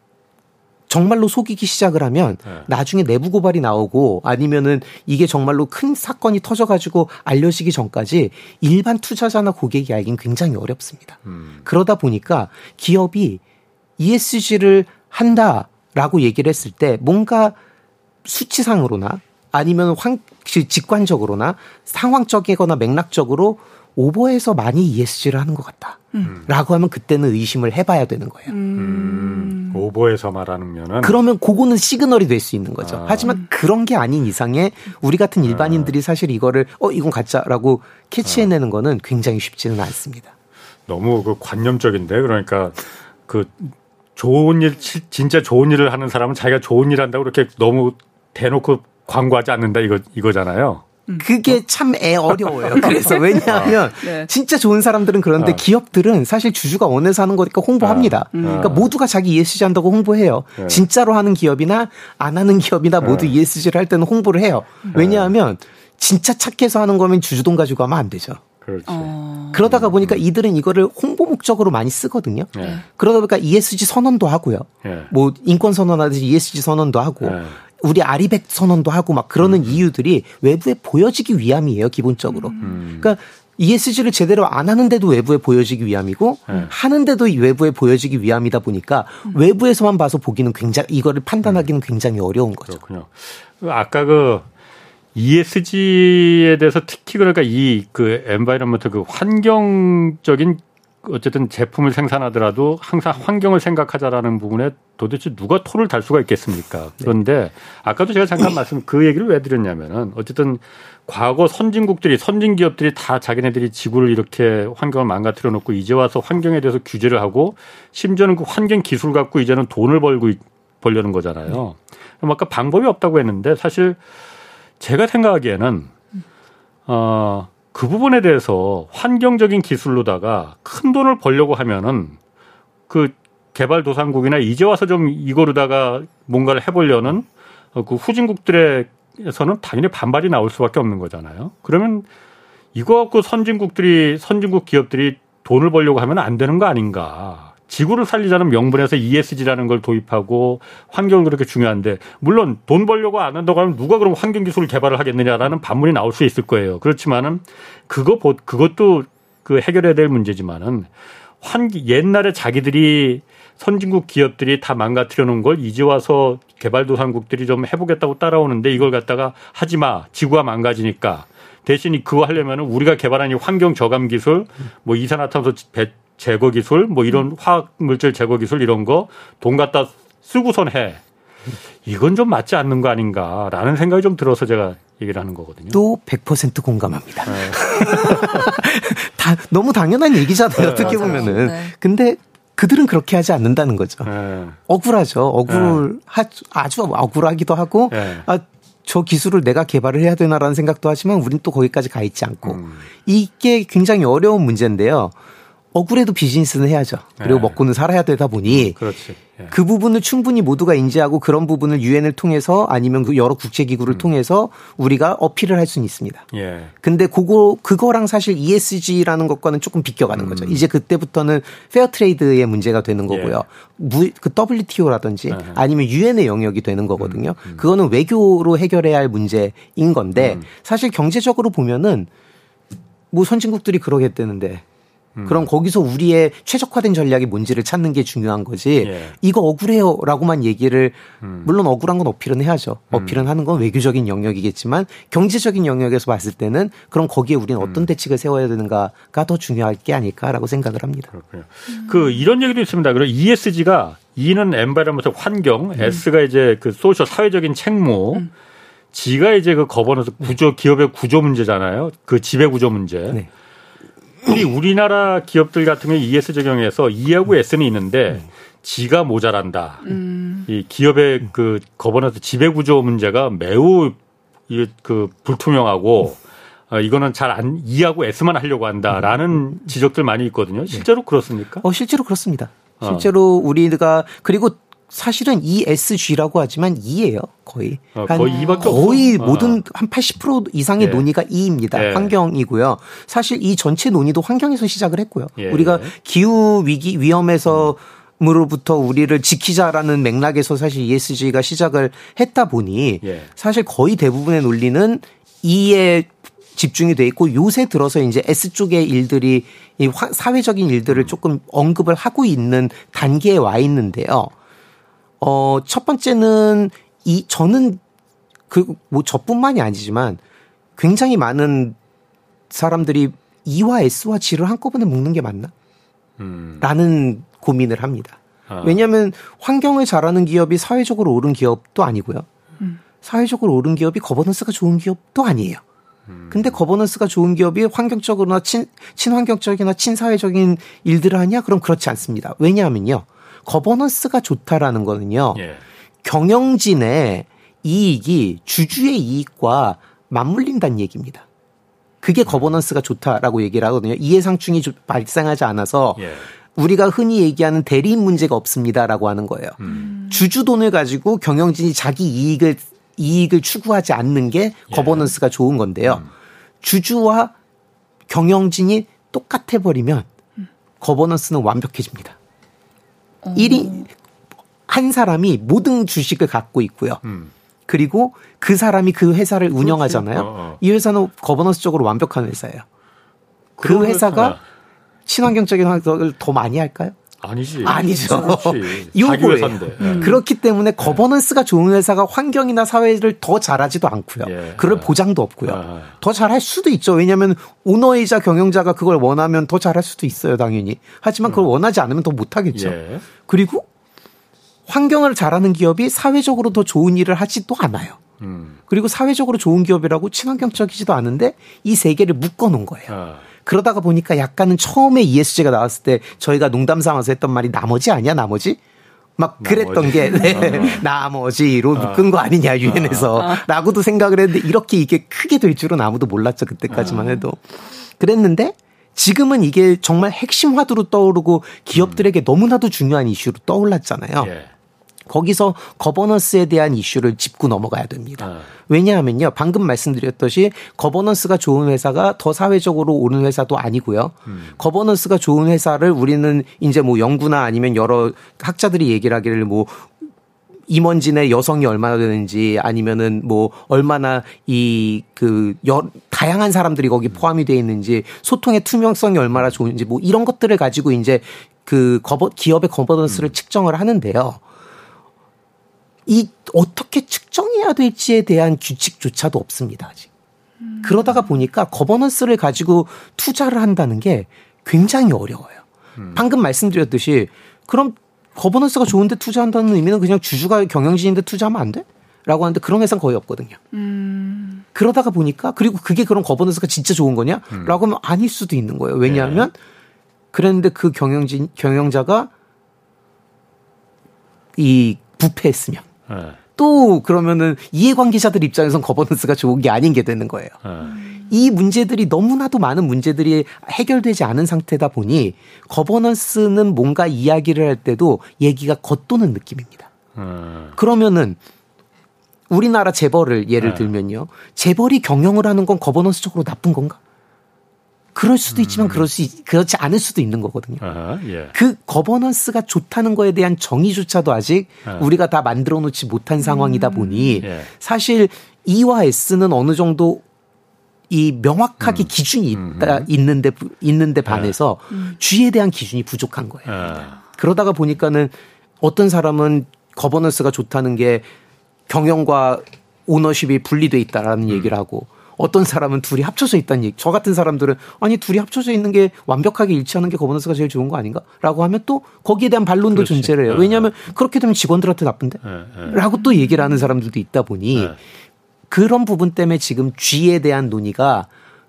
정말로 속이기 시작을 하면 네. 나중에 내부 고발이 나오고 아니면은 이게 정말로 큰 사건이 터져가지고 알려지기 전까지 일반 투자자나 고객이 알긴 굉장히 어렵습니다. 음. 그러다 보니까 기업이 ESG를 한다라고 얘기를 했을 때 뭔가 수치상으로나 아니면 황, 직관적으로나 상황적이거나 맥락적으로 오버해서 많이 ESG를 하는 것 같다. 음. 라고 하면 그때는 의심을 해봐야 되는 거예요. 음. 음. 오버해서 말하면은 그러면 그거는 시그널이 될 수 있는 거죠. 아. 하지만 그런 게 아닌 이상에 우리 같은 일반인들이 아. 사실 이거를 어 이건 가짜라고 캐치해내는 거는 굉장히 쉽지는 않습니다. 너무 그 관념적인데 그러니까 그 좋은 일 진짜 좋은 일을 하는 사람은 자기가 좋은 일 한다고 그렇게 너무 대놓고 광고하지 않는다 이거 이거잖아요. 음. 그게 참 애 어려워요. 그래서 왜냐하면 네. 진짜 좋은 사람들은 그런데 어. 기업들은 사실 주주가 원해서 하는 거니까 홍보합니다. 어. 음. 그러니까 모두가 자기 ESG 한다고 홍보해요. 네. 진짜로 하는 기업이나 안 하는 기업이나 모두 네. ESG를 할 때는 홍보를 해요. 왜냐하면 진짜 착해서 하는 거면 주주돈 가지고 하면 안 되죠. 그렇지. 어... 그러다가 보니까 이들은 이거를 홍보 목적으로 많이 쓰거든요. 네. 그러다 보니까 ESG 선언도 하고요. 네. 뭐 인권 선언하듯이 ESG 선언도 하고 네. 우리 RE100 선언도 하고 막 그러는 음. 이유들이 외부에 보여지기 위함이에요, 기본적으로. 음. 그러니까 ESG를 제대로 안 하는데도 외부에 보여지기 위함이고 네. 하는데도 외부에 보여지기 위함이다 보니까 음. 외부에서만 봐서 보기는 굉장히 이거를 판단하기는 굉장히 어려운 거죠. 그렇군요. 아까 그 ESG에 대해서 특히 그러니까 이 그 environment 그 환경적인 어쨌든 제품을 생산하더라도 항상 환경을 생각하자라는 부분에 도대체 누가 토를 달 수가 있겠습니까? 네. 그런데 아까도 제가 잠깐 말씀 그 얘기를 왜 드렸냐면은 어쨌든 과거 선진국들이 선진 기업들이 다 자기네들이 지구를 이렇게 환경을 망가뜨려 놓고 이제 와서 환경에 대해서 규제를 하고 심지어는 그 환경 기술 갖고 이제는 돈을 벌고 벌려는 거잖아요. 네. 아까 방법이 없다고 했는데 사실 제가 생각하기에는 어, 그 부분에 대해서 환경적인 기술로다가 큰 돈을 벌려고 하면은 그 개발도상국이나 이제 와서 좀 이거로다가 뭔가를 해보려는 그 후진국들에서는 당연히 반발이 나올 수밖에 없는 거잖아요. 그러면 이거 갖고 선진국들이 선진국 기업들이 돈을 벌려고 하면 안 되는 거 아닌가. 지구를 살리자는 명분에서 ESG라는 걸 도입하고 환경은 그렇게 중요한데 물론 돈 벌려고 안 한다고 하면 누가 그럼 환경 기술을 개발을 하겠느냐라는 반문이 나올 수 있을 거예요. 그렇지만은 그거 그것도 그 해결해야 될 문제지만은 환 옛날에 자기들이 선진국 기업들이 다 망가뜨려 놓은 걸 이제 와서 개발도상국들이 좀 해보겠다고 따라오는데 이걸 갖다가 하지 마 지구가 망가지니까 대신 그거 하려면은 우리가 개발한 이 환경 저감 기술 뭐 이산화탄소 배 제거 기술 뭐 이런 음. 화학 물질 제거 기술 이런 거 돈 갖다 쓰고선 해. 이건 좀 맞지 않는 거 아닌가라는 생각이 좀 들어서 제가 얘기를 하는 거거든요. 또 100% 공감합니다. 네. 다 너무 당연한 얘기잖아요. 네, 어떻게 맞아요. 보면은. 네. 근데 그들은 그렇게 하지 않는다는 거죠. 네. 억울하죠. 억울 네. 하, 아주 억울하기도 하고 네. 아, 저 기술을 내가 개발을 해야 되나라는 생각도 하지만 우린 또 거기까지 가 있지 않고 음. 이게 굉장히 어려운 문제인데요. 억울해도 비즈니스는 해야죠. 그리고 네. 먹고는 살아야 되다 보니 그렇지. 예. 그 부분을 충분히 모두가 인지하고 그런 부분을 유엔을 통해서 아니면 그 여러 국제 기구를 음. 통해서 우리가 어필을 할 수는 있습니다. 예. 근데 그거 그거랑 사실 ESG라는 것과는 조금 비껴가는 음. 거죠. 이제 그때부터는 fair trade의 문제가 되는 예. 거고요. 무, 그 WTO라든지 네. 아니면 유엔의 영역이 되는 거거든요. 음. 음. 그거는 외교로 해결해야 할 문제인 건데 음. 사실 경제적으로 보면은 뭐 선진국들이 그러겠다는데 음. 그럼 거기서 우리의 최적화된 전략이 뭔지를 찾는 게 중요한 거지. 예. 이거 억울해요라고만 얘기를 음. 물론 억울한 건 어필은 해야죠. 음. 어필은 하는 건 외교적인 영역이겠지만 경제적인 영역에서 봤을 때는 그럼 거기에 우리는 어떤 음. 대책을 세워야 되는가가 더 중요할 게 아닐까라고 생각을 합니다. 그렇군요. 그 이런 얘기도 있습니다. 그리고 ESG가 E는 environment 환경, 음. S가 이제 그 social 사회적인 책무. 음. G가 이제 그 거버넌스 구조 기업의 구조 문제잖아요. 그 지배 구조 문제. 네. 우리 우리나라 기업들 같은 경우 ES 적용해서 E하고 S는 있는데 G가 모자란다. 음. 이 기업의 그 거버넌스 지배 구조 문제가 매우 이그 불투명하고 어, 이거는 잘 안 E하고 S만 하려고 한다라는 지적들 많이 있거든요. 실제로 그렇습니까? 어 실제로 그렇습니다. 실제로 어. 우리가 그리고 사실은 ESG라고 하지만 E예요. 거의. 어, 거의 E밖에 거의 없어. 모든 어. 한80% 이상의 예. 논의가 E입니다. 예. 환경이고요. 사실 이 전체 논의도 환경에서 시작을 했고요. 예. 우리가 기후 위기 위험에서 으로부터 우리를 지키자라는 맥락에서 사실 ESG가 시작을 했다 보니 예. 사실 거의 대부분의 논리는 E에 집중이 돼 있고 요새 들어서 이제 S 쪽의 일들이 이 사회적인 일들을 음. 조금 언급을 하고 있는 단계에 와 있는데요. 어, 첫 번째는 이 저는 그 뭐 저뿐만이 아니지만 굉장히 많은 사람들이 E와 S와 G를 한꺼번에 묶는 게 맞나? 음. 라는 고민을 합니다. 아. 왜냐하면 환경을 잘하는 기업이 사회적으로 옳은 기업도 아니고요. 음. 사회적으로 옳은 기업이 governance가 좋은 기업도 아니에요. 음. 근데 governance가 좋은 기업이 환경적으로나 친, 친환경적이나 친사회적인 일들을 하냐? 그럼 그렇지 않습니다. 왜냐하면요. governance가 좋다라는 거는요. 예. 경영진의 이익이 주주의 이익과 맞물린다는 얘기입니다. 그게 거버넌스가 좋다라고 얘기를 하거든요. 이해상충이 발생하지 않아서 예. 우리가 흔히 얘기하는 대리인 문제가 없습니다라고 하는 거예요. 음. 주주 돈을 가지고 경영진이 자기 이익을 이익을 추구하지 않는 게 예. 거버넌스가 좋은 건데요. 음. 주주와 경영진이 똑같아 버리면 음. 거버넌스는 완벽해집니다. 어. 1인 한 사람이 모든 주식을 갖고 있고요. 음. 그리고 그 사람이 그 회사를 운영하잖아요. 어, 어. 이 회사는 거버넌스적으로 완벽한 회사예요. 그 회사가 친환경적인 활동을 더 많이 할까요? 아니지. 아니죠. 요거예요. 음. 그렇기 때문에 거버넌스가 좋은 회사가 환경이나 사회를 더 잘하지도 않고요. 예. 그럴 보장도 없고요. 아. 더 잘할 수도 있죠. 왜냐하면 오너이자 경영자가 그걸 원하면 더 잘할 수도 있어요, 당연히. 하지만 그걸 음. 원하지 않으면 더 못하겠죠. 예. 그리고 환경을 잘하는 기업이 사회적으로 더 좋은 일을 하지도 않아요. 음. 그리고 사회적으로 좋은 기업이라고 친환경적이지도 않은데 이 세 개를 묶어 놓은 거예요. 아. 그러다가 보니까 약간은 처음에 ESG가 나왔을 때 저희가 농담 삼아서 했던 말이 나머지 아니야, 나머지? 막 그랬던 게 네, 어. 나머지로 묶은 거 아니냐 유엔에서 어. 라고도 생각을 했는데 이렇게 이게 크게 될 줄은 아무도 몰랐죠 그때까지만 어. 해도 그랬는데 지금은 이게 정말 핵심 화두로 떠오르고 기업들에게 너무나도 중요한 이슈로 떠올랐잖아요. 예. 거기서 거버넌스에 대한 이슈를 짚고 넘어가야 됩니다. 아. 왜냐하면요. 방금 말씀드렸듯이 거버넌스가 좋은 회사가 더 사회적으로 옳은 회사도 아니고요. 음. 거버넌스가 좋은 회사를 우리는 이제 뭐 연구나 아니면 여러 학자들이 얘기를 하기를 뭐 임원진의 여성이 얼마나 되는지 아니면은 뭐 얼마나 이 그 다양한 사람들이 거기 포함이 돼 있는지 소통의 투명성이 얼마나 좋은지 뭐 이런 것들을 가지고 이제 그 거버 기업의 governance를 음. 측정을 하는데요. 이 어떻게 측정해야 될지에 대한 규칙조차도 없습니다. 아직. 음. 그러다가 보니까 governance를 가지고 투자를 한다는 게 굉장히 어려워요. 음. 방금 말씀드렸듯이 그럼 governance가 좋은데 투자한다는 의미는 그냥 주주가 경영진인데 투자하면 안 돼? 라고 하는데 그런 회사는 거의 없거든요. 음. 그러다가 보니까 그리고 그게 그런 거버넌스가 진짜 좋은 거냐? 음. 라고 하면 아닐 수도 있는 거예요. 왜냐하면 네. 그랬는데 그 경영진 경영자가 이 부패했으면 네. 또 그러면은 이해관계자들 입장에선 거버넌스가 좋은 게 아닌 게 되는 거예요. 네. 이 문제들이 너무나도 많은 문제들이 해결되지 않은 상태다 보니 거버넌스는 뭔가 이야기를 할 때도 얘기가 겉도는 느낌입니다. 네. 그러면은 우리나라 재벌을 예를 네. 들면요. 재벌이 경영을 하는 건 거버넌스적으로 나쁜 건가? 그럴 수도 있지만 음. 그럴 수 그렇지 않을 수도 있는 거거든요. 아하, 예. 그 거버넌스가 좋다는 거에 대한 정의조차도 아직 아. 우리가 다 만들어 놓지 못한 상황이다 음. 보니 예. 사실 E와 S는 어느 정도 이 명확하게 음. 기준이 있다 있는데 있는데 반해서 음. G에 대한 기준이 부족한 거예요. 아. 그러다가 보니까는 어떤 사람은 거버넌스가 좋다는 게 경영과 오너십이 분리돼 있다라는 음. 얘기를 하고 어떤 사람은 둘이 합쳐져 있다는 얘기. 저 같은 사람들은 아니 둘이 합쳐져 있는 게 완벽하게 일치하는 게 거버넌스가 제일 좋은 거 아닌가?라고 하면 또 거기에 대한 반론도 그렇지. 존재를 해요. 네, 왜냐하면 네. 그렇게 되면 직원들한테 나쁜데? 네, 네. 라고 또 얘기를 하는 사람들도 있다 보니 네. 그런 부분 때문에 지금 쥐에 대한 논의가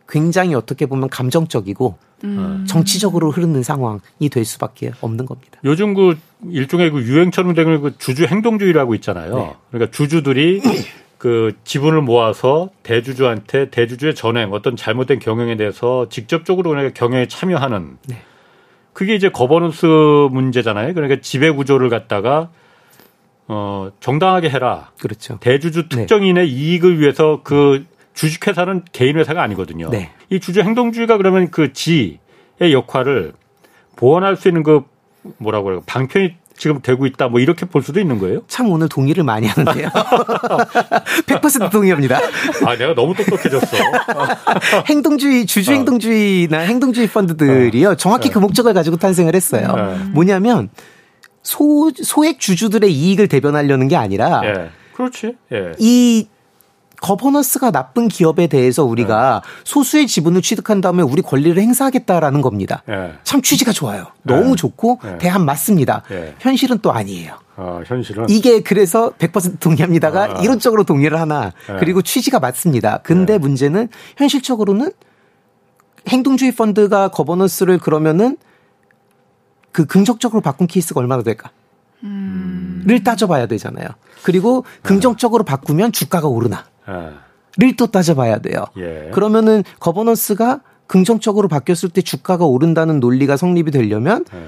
굉장히 어떻게 보면 감정적이고 음. 정치적으로 흐르는 상황이 될 수밖에 없는 겁니다. 요즘 그 일종의 그 유행처럼 되는 그 주주 행동주의라고 있잖아요. 네. 그러니까 주주들이 그 지분을 모아서 대주주한테 대주주의 전행 어떤 잘못된 경영에 대해서 직접적으로 그러니까 경영에 참여하는 네. 그게 이제 거버넌스 문제잖아요. 그러니까 지배 구조를 갖다가 어 정당하게 해라. 그렇죠. 대주주 네. 특정인의 네. 이익을 위해서 그 주식회사는 개인 회사가 아니거든요. 네. 이 주주 행동주의가 그러면 그 지의 역할을 보완할 수 있는 그 뭐라고 그래요 방편이 지금 되고 있다 뭐 이렇게 볼 수도 있는 거예요? 참 오늘 동의를 많이 하는데요. 100% 동의합니다. 아 내가 너무 똑똑해졌어. 행동주의 주주 어. 행동주의나 행동주의 펀드들이요 정확히 어. 그 목적을 가지고 탄생을 했어요. 음. 뭐냐면 소 소액 주주들의 이익을 대변하려는 게 아니라 예. 그렇지. 예. 이 governance가 나쁜 기업에 대해서 우리가 네. 소수의 지분을 취득한 다음에 우리 권리를 행사하겠다라는 겁니다. 네. 참 취지가 좋아요. 너무 네. 좋고 네. 대안 맞습니다. 네. 현실은 또 아니에요. 아, 현실은 이게 그래서 100% 동의합니다가 아. 이론적으로 동의를 하나 네. 그리고 취지가 맞습니다. 근데 문제는 현실적으로는 행동주의 펀드가 governance를 그러면은 그 긍정적으로 바꾼 케이스가 얼마나 될까? 음. 를 따져봐야 되잖아요. 그리고 긍정적으로 바꾸면 주가가 오르나. 예. 또 따져봐야 돼요. 예. 그러면은 거버넌스가 긍정적으로 바뀌었을 때 주가가 오른다는 논리가 성립이 되려면 예.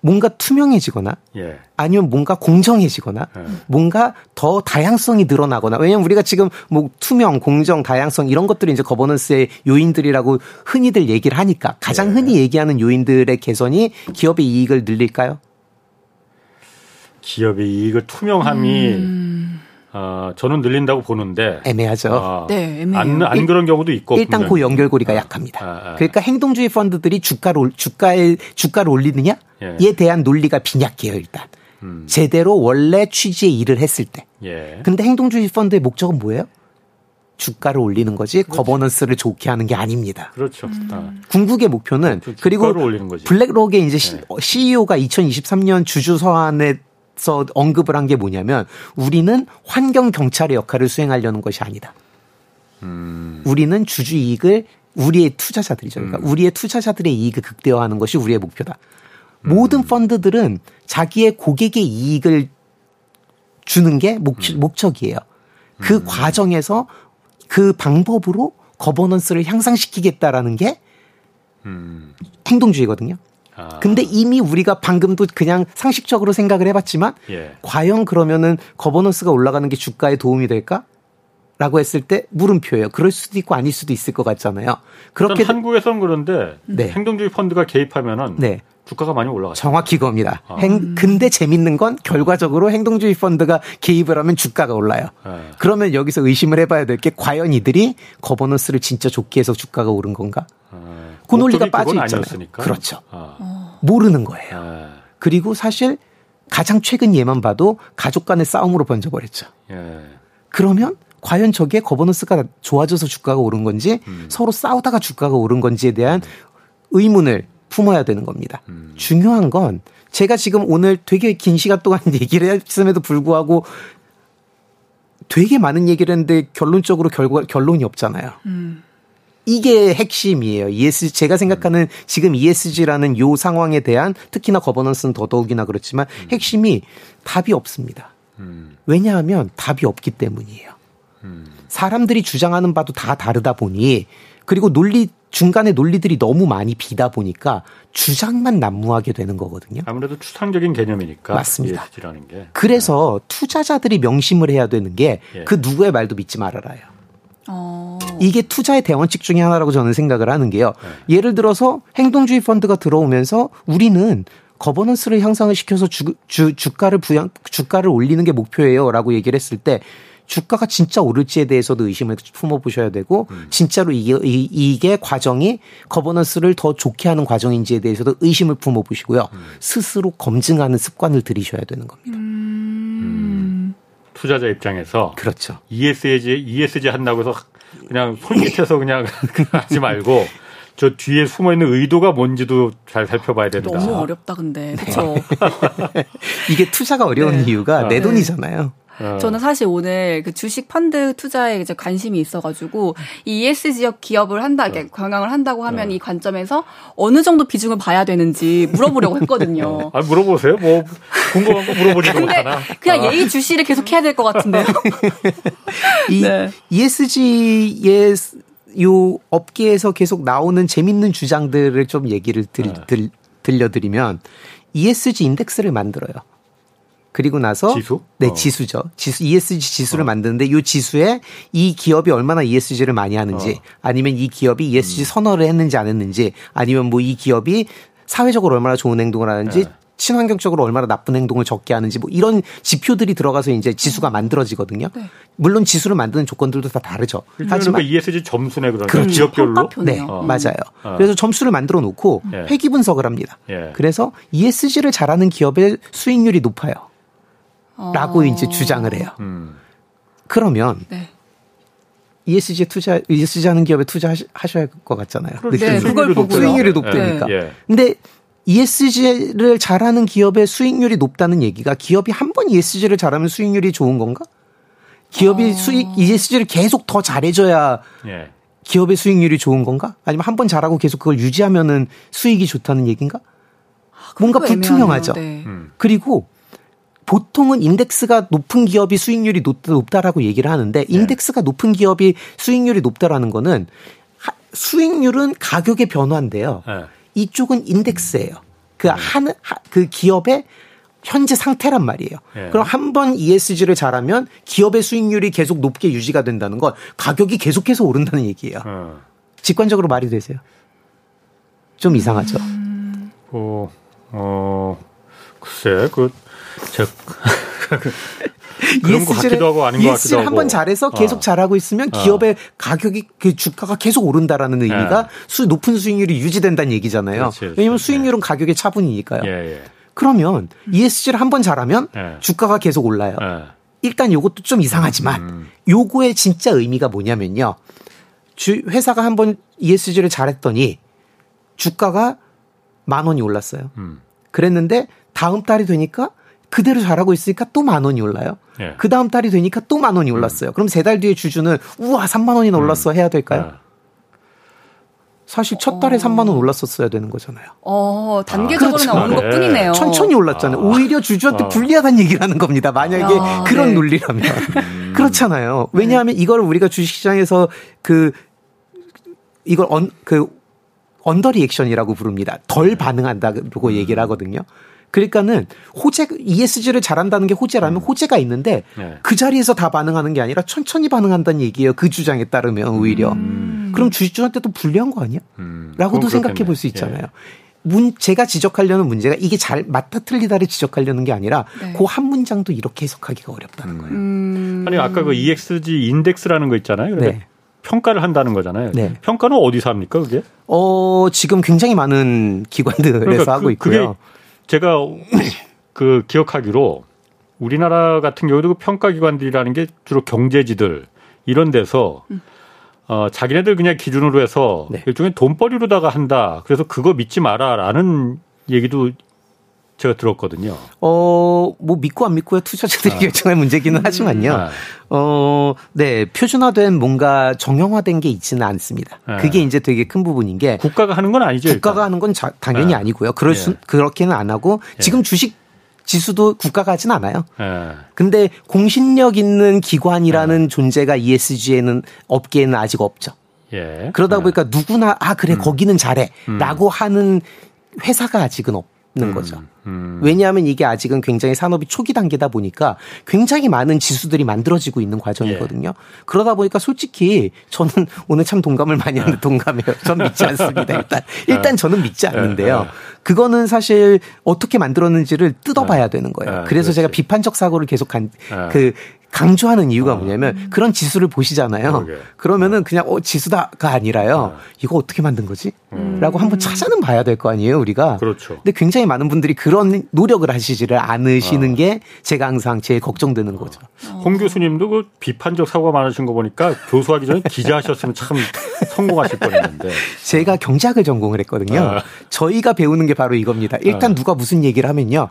뭔가 투명해지거나 예. 아니면 뭔가 공정해지거나 예. 뭔가 더 다양성이 늘어나거나 왜냐면 우리가 지금 뭐 투명, 공정, 다양성 이런 것들이 이제 거버넌스의 요인들이라고 흔히들 얘기를 하니까 가장 예. 흔히 얘기하는 요인들의 개선이 기업의 이익을 늘릴까요? 기업의 이익을 투명함이 음. 어, 저는 늘린다고 보는데 애매하죠. 어, 네, 애매해요. 안, 안 그런 경우도 있고 일단 그 연결고리가 아, 약합니다. 아, 아. 그러니까 행동주의 펀드들이 주가를 주가에 주가를 올리느냐에 예. 대한 논리가 빈약해요 일단. 음. 제대로 원래 취지의 일을 했을 때. 예. 근데 행동주의 펀드의 목적은 뭐예요? 주가를 올리는 거지 그렇죠. 거버넌스를 좋게 하는 게 아닙니다. 그렇죠. 음. 아. 궁극의 목표는 그리고 블랙록의 이제 네. CEO가 2023년 주주 서한에 서 언급을 한 게 뭐냐면 우리는 환경 경찰의 역할을 수행하려는 것이 아니다. 음. 우리는 주주 이익을 우리의 투자자들이죠. 그러니까 음. 우리의 투자자들의 이익을 극대화하는 것이 우리의 목표다. 음. 모든 펀드들은 자기의 고객의 이익을 주는 게 목, 음. 목적이에요. 그 음. 과정에서 그 방법으로 거버넌스를 향상시키겠다라는 게 음. 행동주의거든요. 아. 근데 이미 우리가 방금도 그냥 상식적으로 생각을 해봤지만 예. 과연 그러면은 거버넌스가 올라가는 게 주가에 도움이 될까? 라고 했을 때 물음표예요. 그럴 수도 있고 아닐 수도 있을 것 같잖아요. 그렇게 한국에서는 그런데 네. 행동주의 펀드가 개입하면은 네. 주가가 많이 올라가죠. 정확히 그겁니다. 아. 행, 근데 재밌는 건 결과적으로 행동주의 펀드가 개입을 하면 주가가 올라요. 네. 그러면 여기서 의심을 해봐야 될 게 과연 이들이 거버넌스를 진짜 좋게 해서 주가가 오른 건가? 그 논리가 빠져 있잖아요. 아니었으니까. 그렇죠. 아. 모르는 거예요. 아. 그리고 사실 가장 최근 예만 봐도 가족 간의 싸움으로 번져버렸죠. 예. 그러면 과연 저게 거버넌스가 좋아져서 주가가 오른 건지 음. 서로 싸우다가 주가가 오른 건지에 대한 의문을 품어야 되는 겁니다. 음. 중요한 건 제가 지금 오늘 되게 긴 시간 동안 얘기를 했음에도 불구하고 되게 많은 얘기를 했는데 결론적으로 결과, 결론이 없잖아요. 음. 이게 핵심이에요. ES 제가 생각하는 지금 ESG라는 요 상황에 대한 특히나 거버넌스는 더더욱이나 그렇지만 음. 핵심이 답이 없습니다. 음. 왜냐하면 답이 없기 때문이에요. 음. 사람들이 주장하는 바도 다 다르다 보니 그리고 논리 중간에 논리들이 너무 많이 비다 보니까 주장만 난무하게 되는 거거든요. 아무래도 추상적인 개념이니까 맞습니다. ESG라는 게. 그래서 투자자들이 명심을 해야 되는 게그 예. 누구의 말도 믿지 말아라요. 어. 이게 투자의 대원칙 중의 하나라고 저는 생각을 하는 게요. 네. 예를 들어서 행동주의 펀드가 들어오면서 우리는 거버넌스를 향상을 시켜서 주, 주, 주가를 부양, 주가를 올리는 게 목표예요. 라고 얘기를 했을 때 주가가 진짜 오를지에 대해서도 의심을 품어보셔야 되고 음. 진짜로 이게, 이 게 과정이 거버넌스를 더 좋게 하는 과정인지에 대해서도 의심을 품어보시고요. 음. 스스로 검증하는 습관을 들이셔야 되는 겁니다. 음. 투자자 입장에서 그렇죠. ESG ESG 한다고 해서 그냥 손밑에서 그냥 하지 말고 저 뒤에 숨어 있는 의도가 뭔지도 잘 살펴봐야 된다. 너무 어렵다 근데 그렇죠. 이게 투자가 어려운 네. 이유가 내 네. 돈이잖아요. 어. 저는 사실 오늘 그 주식 펀드 투자에 이제 관심이 있어가지고 이 ESG역 기업을 한다, 어. 경영을 한다고 하면 어. 이 관점에서 어느 정도 비중을 봐야 되는지 물어보려고 했거든요. 아 물어보세요. 뭐 궁금한 거 물어보지도 못하나. 그냥 예의 주시를 계속 해야 될 것 같은데요. 이 네. ESG의 요 업계에서 계속 나오는 재밌는 주장들을 좀 얘기를 들, 네. 들, 들려드리면 ESG 인덱스를 만들어요. 그리고 나서 지수? 네, 어. 지수죠. 지수 ESG 지수를 어. 만드는데 이 지수에 이 기업이 얼마나 ESG를 많이 하는지 어. 아니면 이 기업이 ESG 음. 선언을 했는지 안 했는지 아니면 뭐 이 기업이 사회적으로 얼마나 좋은 행동을 하는지 네. 친환경적으로 얼마나 나쁜 행동을 적게 하는지 뭐 이런 지표들이 들어가서 이제 지수가 음. 만들어지거든요. 네. 물론 지수를 만드는 조건들도 다 다르죠. 하지만 ESG 점수네 그러니까 그렇죠. 지역별로. 네, 어. 맞아요. 어. 그래서 점수를 만들어 놓고 예. 회기 분석을 합니다. 예. 그래서 ESG를 잘하는 기업의 수익률이 높아요. 라고 어. 이제 주장을 해요. 음. 그러면 네. ESG 투자, ESG 하는 기업에 투자하셔야 할 것 같잖아요. 네, 그걸 보고 수익률이 높다니까. 네. 예. 근데 ESG를 잘하는 기업의 수익률이 높다는 얘기가 기업이 한 번 ESG를 잘하면 수익률이 좋은 건가? 기업이 어... 수익 ESG를 계속 더 잘해줘야 예. 기업의 수익률이 좋은 건가? 아니면 한 번 잘하고 계속 그걸 유지하면은 수익이 좋다는 얘기인가? 아, 뭔가 불투명하죠. 네. 음. 그리고 보통은 인덱스가 높은 기업이 수익률이 높다, 라고 얘기를 하는데 네. 인덱스가 네. 높은 기업이 수익률이 높다라는 거는 수익률은 가격의 변화인데요. 네. 이쪽은 인덱스예요. 그 네. 하는 그 기업의 현재 상태란 말이에요. 네. 그럼 한 번 ESG를 잘하면 기업의 수익률이 계속 높게 유지가 된다는 건 가격이 계속해서 오른다는 얘기예요. 어. 직관적으로 말이 되세요? 좀 이상하죠. 음... 어, 어, 글쎄, 그, 제, 그런 것 같기도 하고 아닌 것 같기도 하고. 한번 잘해서 계속 어. 잘하고 있으면 어. 기업의 어. 가격이 그 주가가 계속 오른다라는 의미가 네. 수 높은 수익률이 유지된다는 얘기잖아요. 그렇지, 그렇지. 왜냐하면 수익률은 네. 가격의 차분이니까요. 예, 예. 그러면 ESG를 한 번 잘하면 예. 주가가 계속 올라요. 예. 일단 요것도 좀 이상하지만 음. 요거의 진짜 의미가 뭐냐면요. 주 회사가 한 번 ESG를 잘했더니 주가가 만 원이 올랐어요. 음. 그랬는데 다음 달이 되니까 그대로 잘하고 있으니까 또 만 원이 올라요. 예. 그 다음 달이 되니까 또 만 원이 음. 올랐어요. 음. 그럼 세 달 뒤에 주주는 우와 3만 원이나 음. 올랐어 해야 될까요? 예. 사실 첫 달에 어. 3만 원 올랐었어야 되는 거잖아요. 어, 단계적으로 아, 나오는 것 뿐이네요. 천천히 올랐잖아요. 아. 오히려 주주한테 아. 불리하다는 얘기를 하는 겁니다. 만약에 아, 그런 네. 논리라면. 음. 그렇잖아요. 왜냐하면 이걸 우리가 주식시장에서 그, 이걸 언, 그, under reaction이라고 부릅니다. 덜 반응한다고 음. 얘기를 하거든요. 그러니까는 호재 ESG를 잘한다는 게 호재라면 음. 호재가 있는데 네. 그 자리에서 다 반응하는 게 아니라 천천히 반응한다는 얘기예요. 그 주장에 따르면 오히려. 음. 그럼 주주한테도 불리한 거 아니야? 음. 라고도 생각해 볼 수 있잖아요. 예. 문 제가 지적하려는 문제가 이게 잘 맞다 틀리다를 지적하려는 게 아니라 네. 그한 문장도 이렇게 해석하기가 어렵다는 음. 거예요. 음. 아니 아까 그 EXG 인덱스라는 거 있잖아요. 네. 평가를 한다는 거잖아요. 네. 평가는 어디서 합니까, 그게? 어, 지금 굉장히 많은 기관들에서 그러니까 하고 그, 있고요. 제가 그 기억하기로 우리나라 같은 경우도 그 평가기관들이라는 게 주로 경제지들 이런 데서 어, 자기네들 그냥 기준으로 해서 네. 일종의 돈벌이로다가 한다. 그래서 그거 믿지 마라라는 얘기도 제가 들었거든요. 어, 뭐 믿고 안 믿고의 투자자들이 아. 결정할 문제기는 음. 하지만요. 아. 어, 네, 표준화된 뭔가 정형화된 게 있지는 않습니다. 아. 그게 이제 되게 큰 부분인 게 국가가 하는 건 아니죠. 국가가 일단. 하는 건 자, 당연히 아. 아니고요. 그럴 수 예. 그렇게는 안 하고 예. 지금 주식 지수도 국가가 하진 않아요. 예. 근데 공신력 있는 기관이라는 예. 존재가 ESG에는 업계에는 아직 없죠. 예. 그러다 예. 보니까 누구나 아 그래 음. 거기는 잘해라고 음. 하는 회사가 아직은 없. 는 음, 거죠. 음. 왜냐하면 이게 아직은 굉장히 산업이 초기 단계다 보니까 굉장히 많은 지수들이 만들어지고 있는 과정이거든요. 예. 그러다 보니까 솔직히 저는 오늘 참 동감을 많이 하는 네. 동감이에요. 전 믿지 않습니다. 일단 일단 저는 믿지 않는데요. 그거는 사실 어떻게 만들었는지를 뜯어봐야 되는 거예요. 그래서 그렇지. 제가 비판적 사고를 계속 간 그 강조하는 이유가 어. 뭐냐면 그런 지수를 보시잖아요. 그러면은 어. 그냥 어 지수다가 아니라요. 어. 이거 어떻게 만든 거지? 음. 라고 한번 찾아는 봐야 될 거 아니에요, 우리가. 그렇죠. 근데 굉장히 많은 분들이 그런 노력을 하시지를 않으시는 어. 게 제가 항상 제일 걱정되는 거죠. 어. 홍 교수님도 그 비판적 사고가 많으신 거 보니까 교수하기 전에 기자 하셨으면 참 성공하실 뻔했는데. 제가 경제학을 전공을 했거든요. 아. 저희가 배우는 게 바로 이겁니다. 일단 누가 무슨 얘기를 하면요.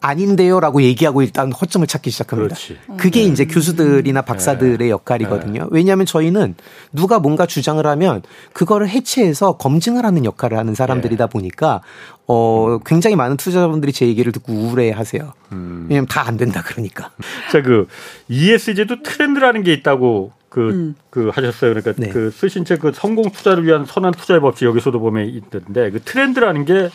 네. 아닌데요라고 얘기하고 일단 허점을 찾기 시작합니다. 그렇지. 그게 네. 이제 교수들이나 박사들의 네. 역할이거든요. 네. 왜냐하면 저희는 누가 뭔가 주장을 하면 그거를 해체해서 검증을 하는 역할을 하는 사람들이다 네. 보니까 어 굉장히 많은 투자자분들이 제 얘기를 듣고 우울해하세요. 음. 왜냐면 다 안 된다 그러니까. 자그 ESG도 트렌드라는 게 있다고 그, 음. 그 하셨어요. 그러니까 네. 그 쓰신 책 그 성공 투자를 위한 선한 투자의 법칙 여기서도 보면 있던데 그 트렌드라는 게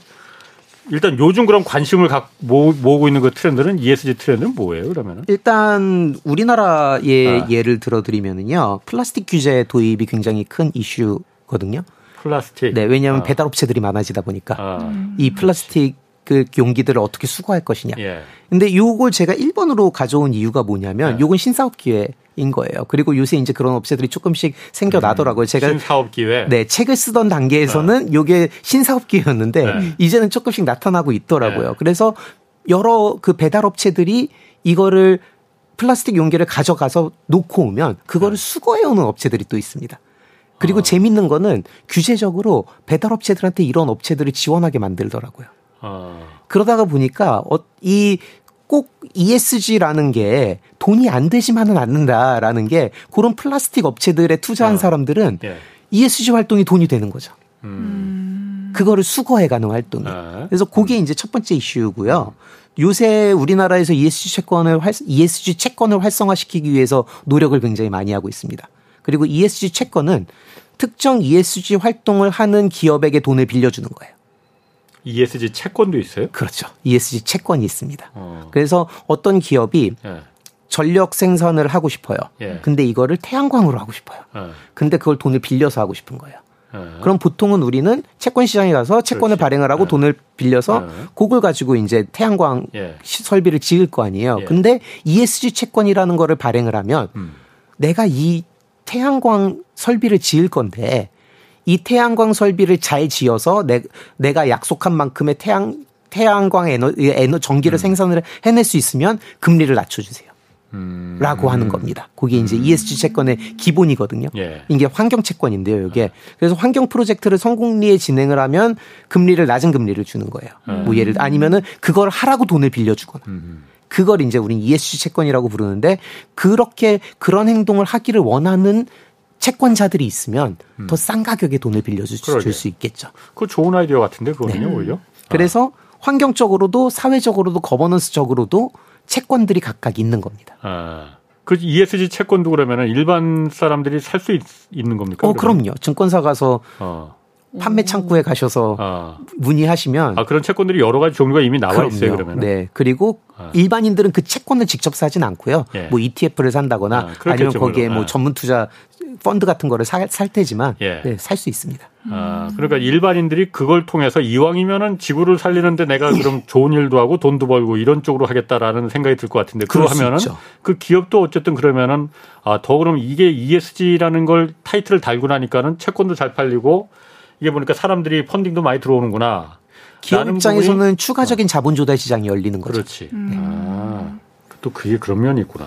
일단 요즘 그런 관심을 각 모, 모으고 있는 그 트렌드는 ESG 트렌드는 뭐예요, 그러면은? 일단 우리나라의 아. 예를 들어드리면은요. 플라스틱 규제 도입이 굉장히 큰 이슈거든요. 플라스틱. 네, 왜냐하면 아. 배달 업체들이 많아지다 보니까 아. 이 플라스틱 그 용기들을 어떻게 수거할 것이냐. 예. 근데 요걸 제가 1번으로 가져온 이유가 뭐냐면 예. 요건 신사업 기회 인 거예요. 그리고 요새 이제 그런 업체들이 조금씩 생겨나더라고요. 제가 신사업 기회. 네, 책을 쓰던 단계에서는 어. 요게 신사업 기회였는데 네. 이제는 조금씩 나타나고 있더라고요. 네. 그래서 여러 그 배달 업체들이 이거를 플라스틱 용기를 가져가서 놓고 오면 그거를 네. 수거해 오는 업체들이 또 있습니다. 그리고 어. 재밌는 거는 규제적으로 배달 업체들한테 이런 업체들을 지원하게 만들더라고요. 어. 그러다가 보니까 어, 이 꼭 ESG라는 게 돈이 안 되지만은 않는다라는 게 그런 플라스틱 업체들에 투자한 어. 사람들은 예. ESG 활동이 돈이 되는 거죠. 음. 그거를 수거해가는 활동이. 네. 그래서 그게 이제 첫 번째 이슈고요. 요새 우리나라에서 ESG 채권을 활, ESG 채권을 활성화시키기 위해서 노력을 굉장히 많이 하고 있습니다. 그리고 ESG 채권은 특정 ESG 활동을 하는 기업에게 돈을 빌려주는 거예요. ESG 채권도 있어요? 그렇죠. ESG 채권이 있습니다. 어. 그래서 어떤 기업이 예. 전력 생산을 하고 싶어요. 예. 근데 이거를 태양광으로 하고 싶어요. 예. 근데 그걸 돈을 빌려서 하고 싶은 거예요. 예. 그럼 보통은 우리는 채권 시장에 가서 채권을 그렇지. 발행을 하고 예. 돈을 빌려서 예. 그걸 가지고 이제 태양광 설비를 지을 거 아니에요. 근데 ESG 채권이라는 거를 발행을 하면 음. 내가 이 태양광 설비를 지을 건데 이 태양광 설비를 잘 지어서 내, 내가 약속한 만큼의 태양 태양광 에너, 에너 전기를 음. 생산을 해낼 수 있으면 금리를 낮춰주세요. 음. 라고 하는 겁니다. 그게 이제 음. ESG 채권의 기본이거든요. 예. 이게 환경 채권인데요, 이게. 그래서 환경 프로젝트를 성공리에 진행을 하면 금리를 낮은 금리를 주는 거예요. 음. 뭐 예를 아니면은 그걸 하라고 돈을 빌려주거나. 음. 그걸 이제 우리 ESG 채권이라고 부르는데 그렇게 그런 행동을 하기를 원하는 채권자들이 있으면 음. 더싼 가격에 돈을 빌려줄 수 있겠죠. 그 좋은 아이디어 같은데 그거는요 네. 오히려. 그래서 아. 환경적으로도 사회적으로도 거버넌스적으로도 채권들이 각각 있는 겁니다. 아. 그 ESG 채권도 그러면은 일반 사람들이 살 수 있는 겁니까? 어, 그러면? 그럼요. 증권사 가서 어. 판매 창구에 가셔서 아. 문의하시면 아 그런 채권들이 여러 가지 종류가 이미 나와 그럼요. 있어요 그러면 네 그리고 아. 일반인들은 그 채권을 직접 사진 않고요 예. 뭐 ETF를 산다거나 아, 니면 거기에 뭐 아. 전문 투자 펀드 같은 거를 사, 살 테지만 예. 네, 살수 있습니다. 아, 그러니까 일반인들이 그걸 통해서 이왕이면은 지구를 살리는데 내가 그럼 좋은 일도 하고 돈도 벌고 이런 쪽으로 하겠다라는 생각이 들 것 같은데 그거 하면은 그 기업도 어쨌든 그러면은 아, 더 그럼 이게 ESG라는 걸 타이틀을 달고 나니까는 채권도 잘 팔리고 이게 보니까 사람들이 펀딩도 많이 들어오는구나. 기업 입장에서는 추가적인 자본 조달 시장이 열리는 거죠. 그렇지. 음. 아, 또 그게 그런 면이 있구나.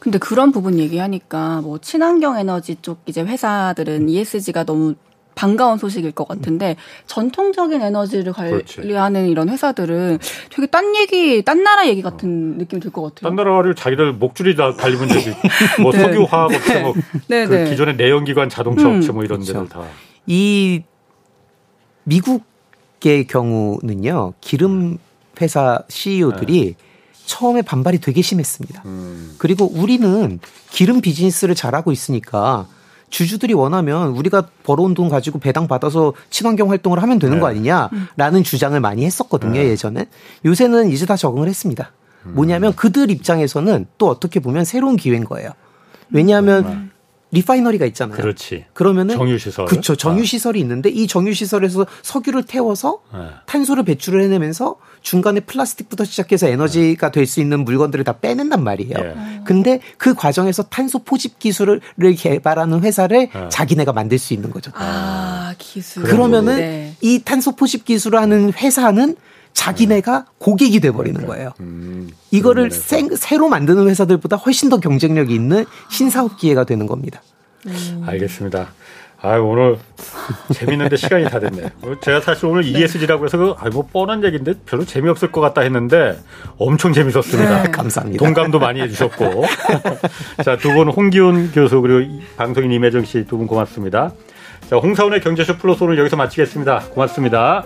근데 그런 부분 얘기하니까 뭐 친환경 에너지 쪽 이제 회사들은 ESG가 너무 반가운 소식일 것 같은데 전통적인 에너지를 관리하는 그렇지. 이런 회사들은 되게 딴 얘기, 딴 나라 얘기 같은 어. 느낌이 들 것 같아요. 딴 나라를 자기들 목줄이 다 달리면 되지. 뭐 네. 석유 화학 업체, 뭐 네, 그 네. 기존의 내연기관 자동차 음. 업체 뭐 이런 그렇죠. 데들 다. 이 미국의 경우는요 기름 회사 CEO들이 네. 처음에 반발이 되게 심했습니다. 음. 그리고 우리는 기름 비즈니스를 잘하고 있으니까 주주들이 원하면 우리가 벌어온 돈 가지고 배당 받아서 친환경 활동을 하면 되는 네. 거 아니냐라는 주장을 많이 했었거든요 네. 예전에 요새는 이제 다 적응을 했습니다. 음. 뭐냐면 그들 입장에서는 또 어떻게 보면 새로운 기회인 거예요. 왜냐하면 리파이너리가 있잖아요. 그렇지. 그러면은 정유 시설. 그렇죠. 정유 시설이 있는데 이 정유 시설에서 석유를 태워서 네. 탄소를 배출을 해내면서 중간에 플라스틱부터 시작해서 에너지가 될 수 있는 물건들을 다 빼낸단 말이에요. 네. 근데 그 과정에서 탄소 포집 기술을 개발하는 회사를 네. 자기네가 만들 수 있는 거죠. 아, 기술. 그러면은 네. 이 탄소 포집 기술을 하는 회사는 자기네가 고객이 돼버리는 거예요. 음, 이거를 생, 새로 만드는 회사들보다 훨씬 더 경쟁력이 있는 신사업 기회가 되는 겁니다. 음. 알겠습니다. 아 오늘 재밌는데 시간이 다 됐네요. 뭐 제가 사실 오늘 네. ESG라고 해서 그, 아, 뭐 뻔한 얘기인데 별로 재미없을 것 같다 했는데 엄청 재밌었습니다. 네. 감사합니다. 동감도 많이 해주셨고. 자, 두 분 홍기훈 교수 그리고 방송인 임혜정 씨 두 분 고맙습니다. 자, 홍사원의 경제쇼 플러스 오늘 여기서 마치겠습니다. 고맙습니다.